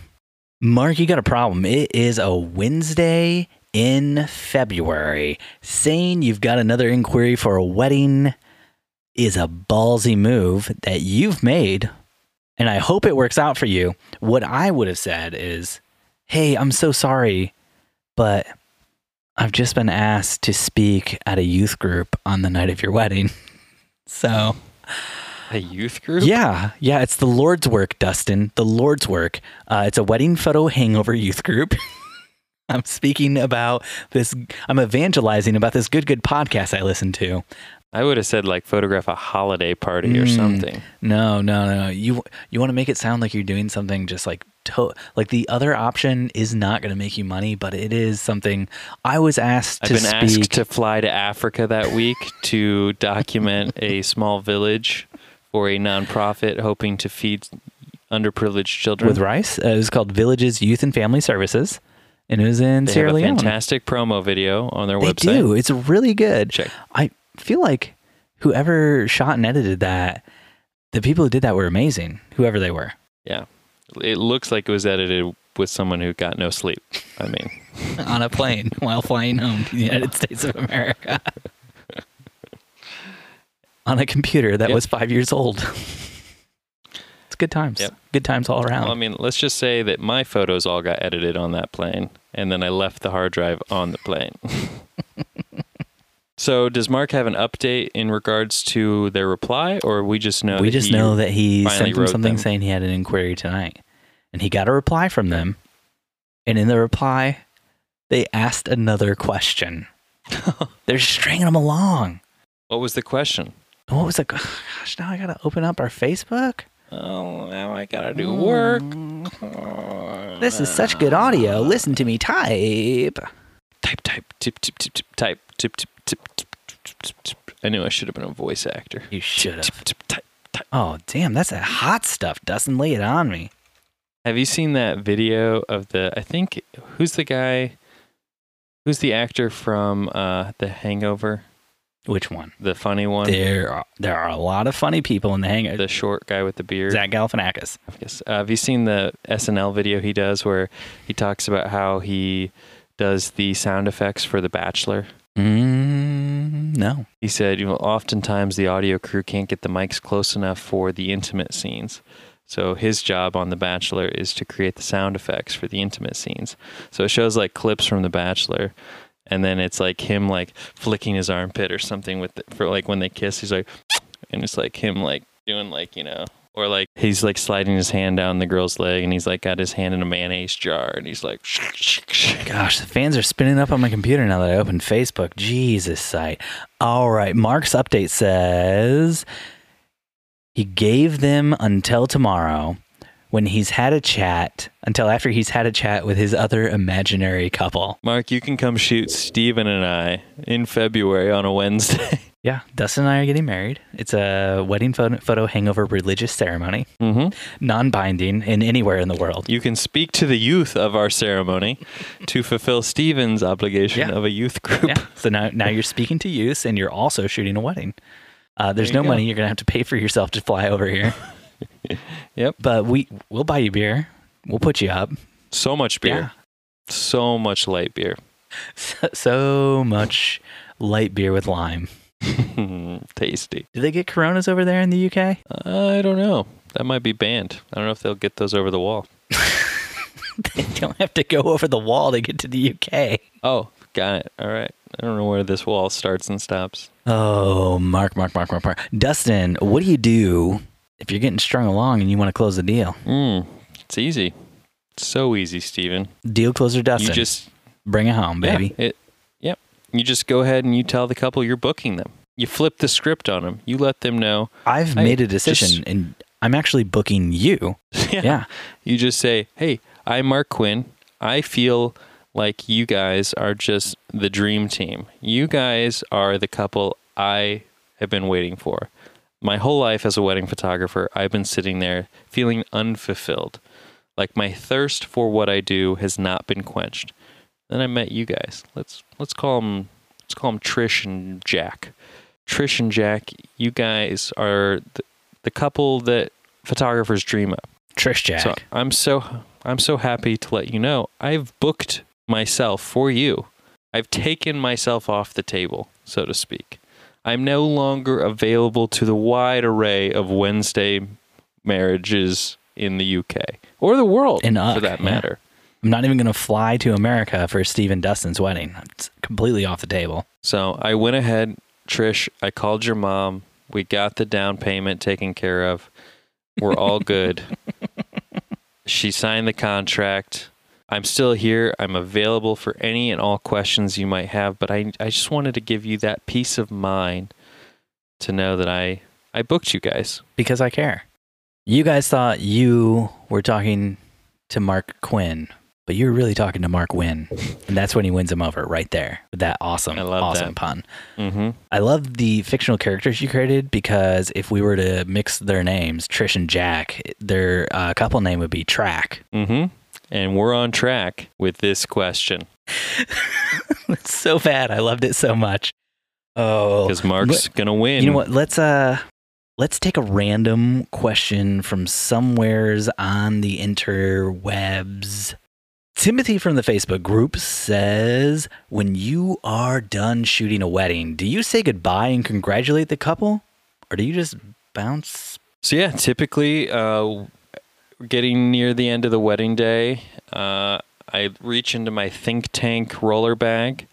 Mark, you got a problem. It is a Wednesday in February. Saying you've got another inquiry for a wedding is a ballsy move that you've made, and I hope it works out for you. What I would have said is, Hey, I'm so sorry, but I've just been asked to speak at a youth group on the night of your wedding. So. A youth group? Yeah, yeah, it's the Lord's work, Dustin. The Lord's work. Uh, it's a wedding photo hangover youth group. I'm speaking about this. I'm evangelizing about this good, good podcast I listen to. I would have said like photograph a holiday party or Mm. something. No, no, no. You you want to make it sound like you're doing something just like to, like the other option is not going to make you money, but it is something. I was asked to. I've to been speak. asked to fly to Africa that week to document a small village for a nonprofit hoping to feed underprivileged children. with Rice. Uh, it was called Villages Youth and Family Services, and it was in they Sierra have a Leone. fantastic promo video on their They website. do. It's really good. Check. I feel like whoever shot and edited that, the people who did that were amazing. Whoever they were. Yeah. It looks like it was edited with someone who got no sleep. I mean, on a plane while flying home to the United States of America. On a computer that Yep. was five years old. it's good times. Yep. Good times all around. well, I mean, let's just say that my photos all got edited on that plane, and then I left the hard drive on the plane. so, does Mark have an update in regards to their reply, or we just know? we that just he- know that he sent them something them. saying he had an inquiry tonight. And he got a reply from them. And in the reply, they asked another question. They're stringing them along. What was the question? What was it? Gosh, now I got to open up our Facebook. Oh, now I gotta do work. This is such good audio. Listen to me type. Type, type, tip, tip, tip, tip, type, tip, tip, tip, tip, tip, tip, tip. I knew I should have been a voice actor. You should Tip, have. tip, type, type. Oh, damn. That's that hot stuff. Dustin, lay it on me. Have you seen that video of the? I think who's the guy? Who's the actor from uh, The Hangover? Which one? The funny one, There are, there are a lot of funny people in the hangar. the short guy with the beard. Zach Galifianakis. Guess. Uh, have you seen the SNL video he does where he talks about how he does the sound effects for The Bachelor? Mm, no. He said, you know, oftentimes the audio crew can't get the mics close enough for the intimate scenes. So his job on The Bachelor is to create the sound effects for the intimate scenes. So it shows like clips from The Bachelor, and then it's like him like flicking his armpit or something with the, for like when they kiss. He's like, and it's like him like doing like you know, or like he's like sliding his hand down the girl's leg, and he's like got his hand in a mayonnaise jar, and he's like, Gosh, the fans are spinning up on my computer now that I opened Facebook. Jesus, site. All right. Mark's update says he gave them until tomorrow when he's had a chat, until after he's had a chat with his other imaginary couple. Mark, you can come shoot Steven and I in February on a Wednesday. Yeah, Dustin and I are getting married. It's a wedding photo, photo hangover religious ceremony, mm-hmm. non binding in anywhere in the world. You can speak to the youth of our ceremony to fulfill Steven's obligation Yeah. of a youth group. Yeah. So now, now you're speaking to youth and you're also shooting a wedding. Uh, there's There no go. money. You're going to have to pay for yourself to fly over here. Yep. But we, we'll buy you beer. We'll put you up. So much beer. Yeah. So much light beer. So, so much light beer with lime. Tasty. Do they get Coronas over there in the UK? Uh, I don't know. That might be banned. I don't know if they'll get those over the wall. they don't have to go over the wall to get to the UK. Oh, got it. All right. I don't know where this wall starts and stops. Oh, Mark, Mark, Mark, Mark, Mark. Dustin, what do you do if you're getting strung along and you want to close the deal? Mm, it's easy. It's so easy, Steven. Deal closer, Dustin. You just Bring it home, baby. Yeah, it, yep. You just go ahead and you tell the couple you're booking them. You flip the script on them. You let them know. I've made a decision just- and I'm actually booking you. Yeah. You just say, "Hey, I'm Mark Quinn. I feel like you guys are just the dream team. You guys are the couple I have been waiting for. My whole life as a wedding photographer, I've been sitting there feeling unfulfilled. Like my thirst for what I do has not been quenched. Then I met you guys. Let's let's call them let's call them Trish and Jack. Trish and Jack, you guys are the, the couple that photographers dream of. Trish Jack. So I'm so I'm so happy to let you know I've booked myself for you. I've taken myself off the table, so to speak. I'm no longer available to the wide array of Wednesday marriages in the UK or the world In for that yeah. matter. I'm not even going to fly to America for Steve and Dustin's wedding. It's completely off the table. So I went ahead, Trish, I called your mom. We got the down payment taken care of. We're all good. she signed the contract. I'm still here. I'm available for any and all questions you might have, but I I just wanted to give you that peace of mind to know that I I booked you guys. because I care. You guys thought you were talking to Mark Quinn, but you were really talking to Mark Wynn. And that's when he wins him over right there with that awesome, I love awesome that. pun. Mhm. I love the fictional characters you created because if we were to mix their names, Trish and Jack, their uh, couple name would be Track. Mhm. And we're on track with this question it's so bad. I loved it so much. Oh, because Mark's going to win. You know what? Let's uh let's take a random question from somewheres on the interwebs. Timothy from the Facebook group says, "When you are done shooting a wedding, do you say goodbye and congratulate the couple, or do you just bounce?" So yeah, typically, uh, getting near the end of the wedding day, uh, I reach into my think tank roller bag.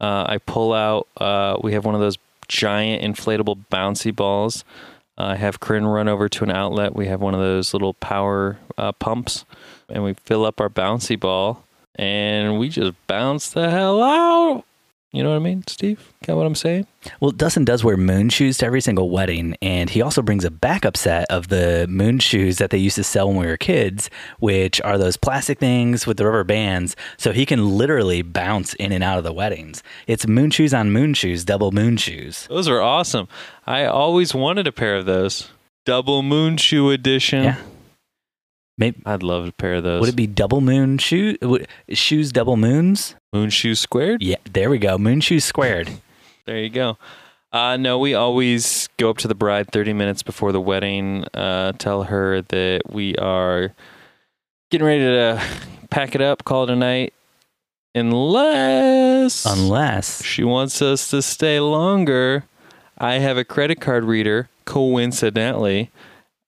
Uh, I pull out. Uh, we have one of those giant inflatable bouncy balls. I have Corinne run over to an outlet. We have one of those little power uh, pumps, and we fill up our bouncy ball, and we just bounce the hell out. You know what I mean, Steve? Got what I'm saying? Well, Dustin does wear moon shoes to every single wedding, and he also brings a backup set of the moon shoes that they used to sell when we were kids, which are those plastic things with the rubber bands, so he can literally bounce in and out of the weddings. It's moon shoes on moon shoes, double moon shoes. Those are awesome. I always wanted a pair of those. Double moon shoe edition. Yeah. Maybe I'd love a pair of those. would it be double moon shoe would- shoes double moons? moon shoes squared? Yeah, there we go. Moon shoes squared. There you go. Uh, no, we always go up to the bride 30 minutes before the wedding, uh, tell her that we are getting ready to pack it up, call it a night, unless Unless she wants us to stay longer. I have a credit card reader, coincidentally,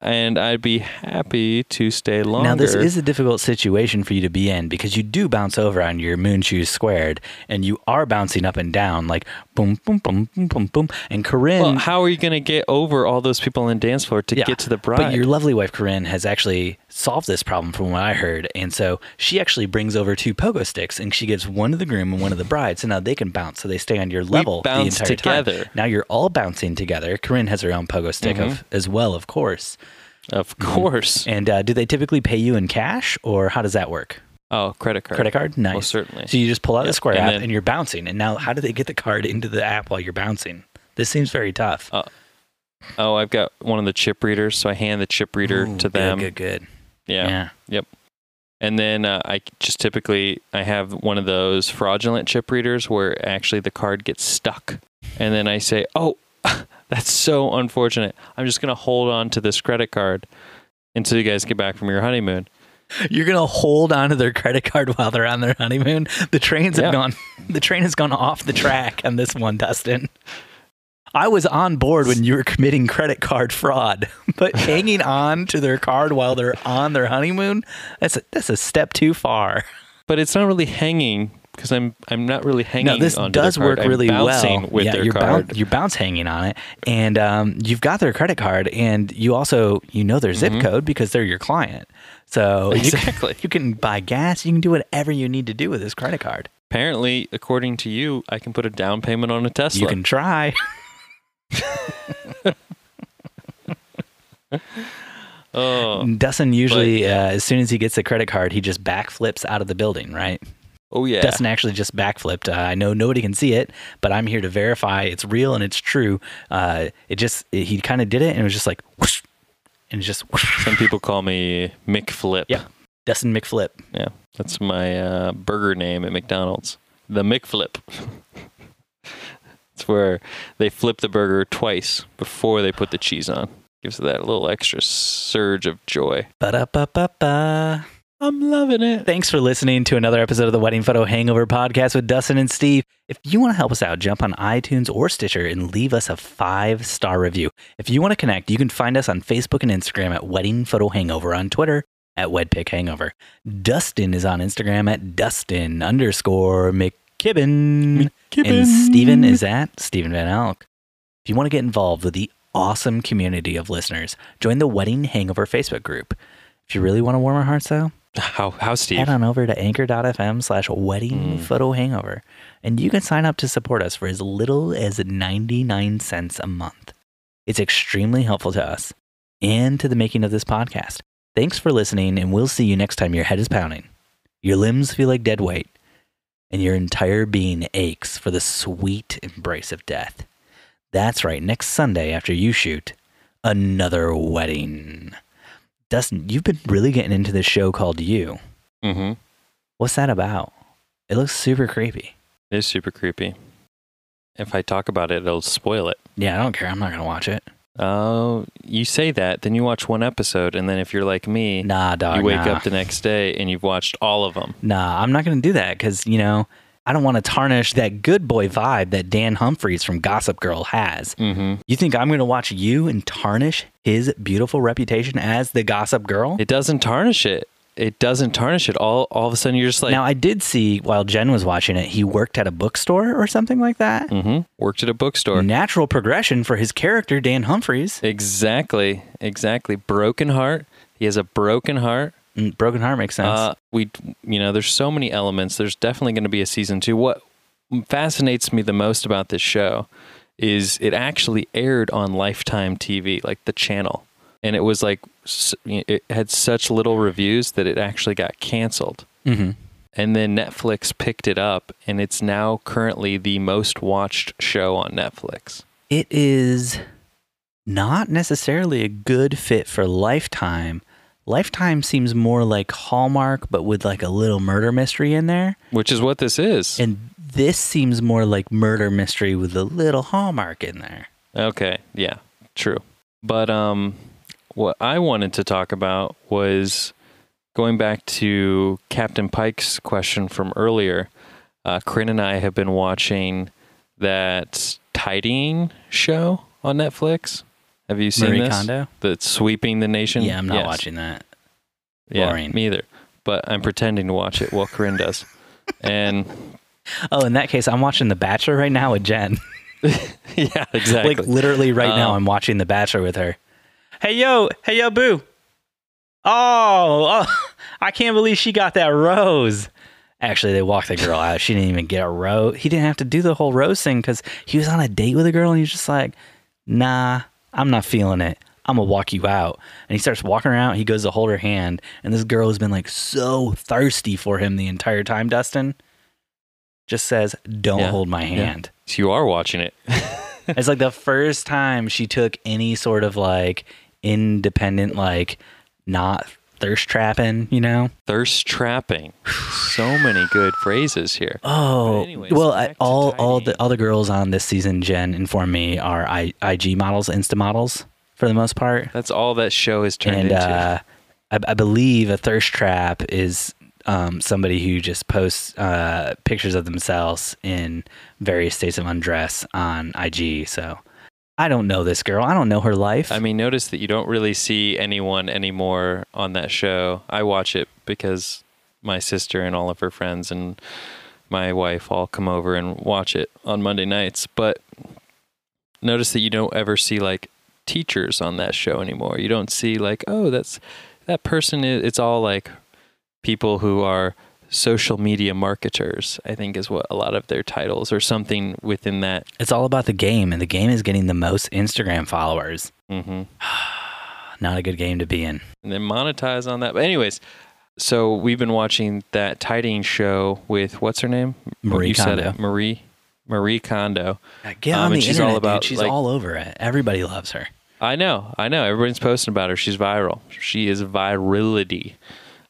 and I'd be happy to stay longer. Now, this is a difficult situation for you to be in because you do bounce over on your moon shoes squared and you are bouncing up and down like boom, boom, boom, boom, boom, boom. And Corinne, well, how are you going to get over all those people on the dance floor to Yeah, get to the bride? but your lovely wife Corinne has actually solved this problem from what I heard. And so she actually brings over two pogo sticks and she gives one to the groom and one to the bride. So now they can bounce. So they stay on your level the bounce entire time. together. Now you're all bouncing together. Corinne has her own pogo stick Mm-hmm. of, as well, of course. of course. And uh, do they typically pay you in cash or how does that work? Oh, credit card. Credit card? Nice. Most certainly. So you just pull out the Square and app then- and you're bouncing. And now, how do they get the card into the app while you're bouncing? This seems very tough. Oh, I've got one of the chip readers, so I hand the chip reader Ooh, to them. Good, good. Good. Yeah. yeah. Yep. And then uh, I just typically I have one of those fraudulent chip readers where actually the card gets stuck. And then I say, "Oh, that's so unfortunate. I'm just going to hold on to this credit card until you guys get back from your honeymoon." You're gonna hold on to their credit card while they're on their honeymoon. The trains have gone. The train has gone off the track on this one, Dustin. I was on board when you were committing credit card fraud, but hanging on to their card while they're on their honeymoon, that's a, that's a step too far. But it's not really hanging because I'm I'm not really hanging No, this does work really bouncing well. with yeah, their you're, card. Bounce, you're bounce hanging on it, and um, you've got their credit card, and you also you know their zip Mhm. code because they're your client. So you can- Exactly. you can buy gas. You can do whatever you need to do with this credit card. Apparently, according to you, I can put a down payment on a Tesla. You can try. oh, Dustin usually, uh, as soon as he gets the credit card, he just backflips out of the building, right? oh yeah. Dustin actually just backflipped. Uh, I know nobody can see it, but I'm here to verify it's real and it's true. Uh, it just, it, he kind of did it and it was just like, whoosh, and just. Some people call me McFlip. Yeah. Dustin McFlip. Yeah, that's my uh, burger name at McDonald's. The McFlip. it's where they flip the burger twice before they put the cheese on. Gives it that little extra surge of joy. Ba-da-ba-ba-ba. I'm loving it. Thanks for listening to another episode of the Wedding Photo Hangover podcast with Dustin and Steve. If you want to help us out, jump on iTunes or Stitcher and leave us a five star review. If you want to connect, you can find us on Facebook and Instagram at Wedding Photo Hangover, on Twitter at WedPick Hangover. Dustin is on Instagram at Dustin underscore McKibben. McKibben. And Steven is at Steven Van Elk. If you want to get involved with the awesome community of listeners, join the Wedding Hangover Facebook group. If you really want to warm our hearts, though, How how Steve? head on over to anchor.fm slash wedding mm. photo hangover and you can sign up to support us for as little as 99 cents a month. It's extremely helpful to us and to the making of this podcast. Thanks for listening, and we'll see you next time your head is pounding, your limbs feel like dead weight, and your entire being aches for the sweet embrace of death. That's right, next Sunday after you shoot another wedding. Dustin, you've been really getting into this show called You. Mm-hmm. What's that about? It looks super creepy. It is super creepy. If I talk about it, it'll spoil it. Yeah, I don't care. I'm not gonna watch it. Oh, you say that, then you watch one episode, and then if you're like me, Nah, dog. you wake nah. up the next day and you've watched all of them. Nah, I'm not gonna do that because you know I don't want to tarnish that good boy vibe that Dan Humphreys from Gossip Girl has. Mm-hmm. You think I'm gonna watch you and tarnish his beautiful reputation as the Gossip Girl? It doesn't tarnish it. It doesn't tarnish it. All all of a sudden, you're just like, now I did see while Jen was watching it, he worked at a bookstore or something like that. mm-hmm. worked at a bookstore. Natural progression for his character, Dan Humphreys. Exactly, exactly. Broken heart. He has a broken heart. Mm, Broken Heart makes sense. Uh, we, you know, there's so many elements. There's definitely going to be a season two. What fascinates me the most about this show is it actually aired on Lifetime TV, like the channel, and it was like it had such little reviews that it actually got canceled. mm-hmm. And then Netflix picked it up, and it's now currently the most watched show on Netflix. it is not necessarily a good fit for Lifetime. Lifetime seems more like Hallmark, but with like a little murder mystery in there. Which is what this is. And this seems more like murder mystery with a little Hallmark in there. Okay, yeah, true. But um, what I wanted to talk about was going back to Captain Pike's question from earlier. Uh, Corinne and I have been watching that tidying show on Netflix. Have you seen Marie this? Kondo? That's sweeping the nation. Yeah, I'm not Yes. watching that. Yeah, Boring. me either. But I'm pretending to watch it while Corinne does. and Oh, in that case, I'm watching The Bachelor right now with Jen. yeah, exactly. like literally right now, Um, I'm watching The Bachelor with her. Hey yo, hey yo, boo. Oh, oh, I can't believe she got that rose. Actually, they walked the girl out. She didn't even get a rose. He didn't have to do the whole rose thing because he was on a date with a girl and he was just like, nah, I'm not feeling it. I'm gonna walk you out. And he starts walking around. He goes to hold her hand, and this girl has been like so thirsty for him the entire time. Dustin just says, "Don't Yeah, hold my yeah. hand." So you are watching it. it's like the first time she took any sort of like independent, like not thirst trapping, you know? Thirst trapping. so many good phrases here. Oh, anyways, well, I, all all the all the girls on this season, Jen informed me, are I, IG models, Insta models for the most part, That's all that show has turned and into. uh, I, I believe a thirst trap is um, somebody who just posts uh, pictures of themselves in various states of undress on IG. So I don't know this girl. I don't know her life. I mean, notice that you don't really see anyone anymore on that show. I watch it because my sister and all of her friends and my wife all come over and watch it on Monday nights. But notice that you don't ever see like teachers on that show anymore. You don't see like, oh, that's that person is it's all like people who are social media marketers. I think is what a lot of their titles or something within that. It's all about the game, and the game is getting the most Instagram followers. hmm Not a good game to be in. and then monetize on that. But anyways, so we've been watching that Tiding show with what's her name? Marie You said Kondo. Marie Marie Kondo. Get Um, on the and she's internet, all about, dude. She's like- all over it. Everybody loves her. I know, I know. Everybody's posting about her. She's viral. She is virility.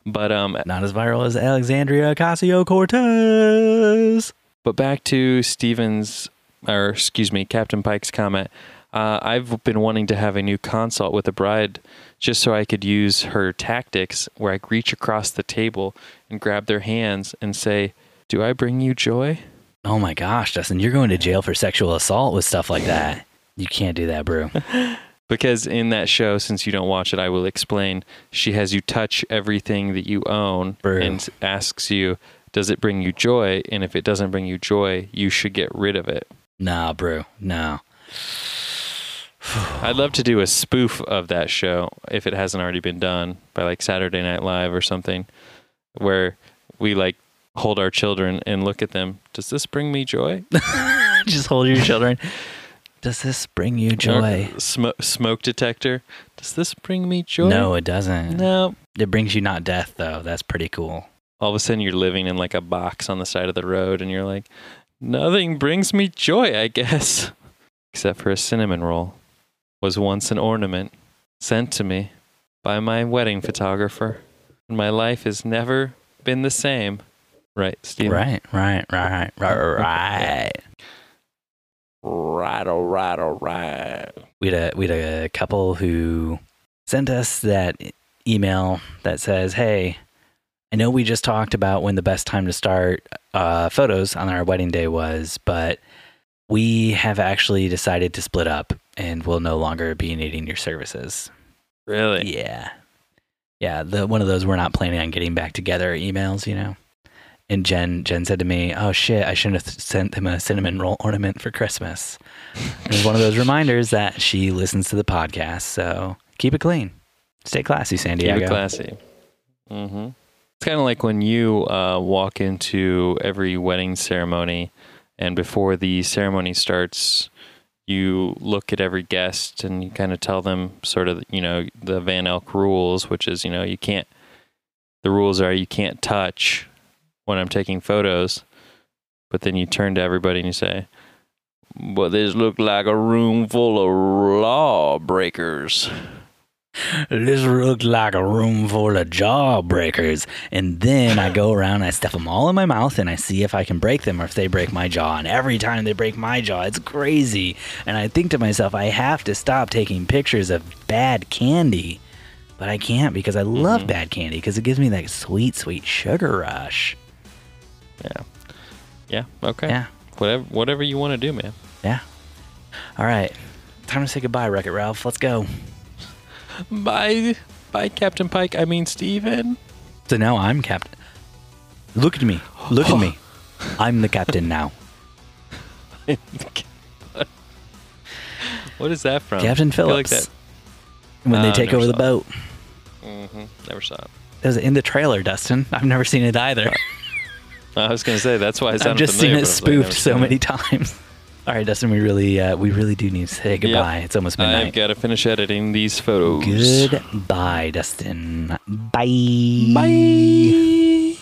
But um, Not as viral as Alexandria Ocasio Cortez. but back to Stevens, or excuse me, Captain Pike's comment. Uh, I've been wanting to have a new consult with a bride just so I could use her tactics where I reach across the table and grab their hands and say, Do I bring you joy? Oh my gosh, Dustin, you're going to jail for sexual assault with stuff like that. You can't do that, bro. Because in that show, since you don't watch it, I will explain. She has you touch everything that you own Bro. and asks you, Does it bring you joy? And if it doesn't bring you joy, you should get rid of it. Nah, bro. nah. I'd love to do a spoof of that show if it hasn't already been done by like Saturday Night Live or something, where we like hold our children and look at them. Does this bring me joy? Just hold your children. Does this bring you uh, joy? Or smoke, smoke detector. Does this bring me joy? No, it doesn't. No. It brings you not death, though. That's pretty cool. All of a sudden, you're living in like a box on the side of the road, and you're like, nothing brings me joy, I guess, except for a cinnamon roll. Was once an ornament sent to me by my wedding photographer. And my life has never been the same. Right, Steve? Right, right, right, right, right. Right, all right, all right. We had a we had a couple who sent us that email that says, "Hey, I know we just talked about when the best time to start uh, photos on our wedding day was, but we have actually decided to split up and will no longer be needing your services." Really? Yeah, yeah. The one of those we're not planning on getting back together emails, you know. And Jen Jen said to me, "Oh shit, I shouldn't have sent him a cinnamon roll ornament for Christmas." it was one of those reminders that she listens to the podcast, so keep it clean, stay classy, San Diego. Keep it classy. hmm It's kind of like when you uh, walk into every wedding ceremony, and before the ceremony starts, you look at every guest and you kind of tell them sort of, you know, the Van Elk rules, which is, you know, you can't. The rules are you can't touch when I'm taking photos, but then you turn to everybody and you say, "Well, this looked like a room full of lawbreakers." This looked like a room full of jawbreakers. And then I go around, I stuff them all in my mouth, and I see if I can break them or if they break my jaw. And every time they break my jaw, it's crazy. And I think to myself, I have to stop taking pictures of bad candy. But I can't because I love Mhm. bad candy because it gives me that sweet, sweet sugar rush. Yeah. Yeah. Okay. Yeah, Whatever. Whatever you want to do, man. yeah. All right. Time to say goodbye, Wreck It Ralph. Let's go. Bye, bye, Captain Pike. I mean, Steven. So now I'm captain. Look at me. Look at me. I'm the captain now. what is that from? Captain Phillips. Like that. when they Oh, take over the saw Mm-hmm. Never saw it. It was in the trailer, Dustin. I've never seen it either. I was gonna say that's why I I've sounded just seen it but I was like, never spoofed so many times. All right, Dustin, we really, uh, we really do need to say goodbye. It's almost midnight. I've got to finish editing these photos. Goodbye, Dustin. Bye. Bye.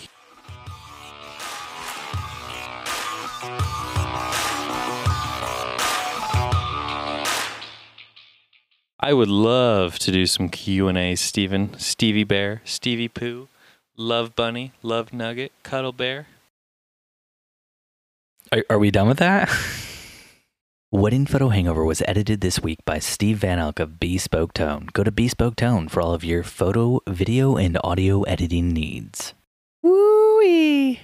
I would love to do some Q and A, Steven, Stevie Bear, Stevie Pooh, Love Bunny, Love Nugget, Cuddle Bear. Are, are we done with that? Wedding Photo Hangover was edited this week by Steve Van Elk of Bespoke Tone. Go to Bespoke Tone for all of your photo, video, and audio editing needs. Woo-wee.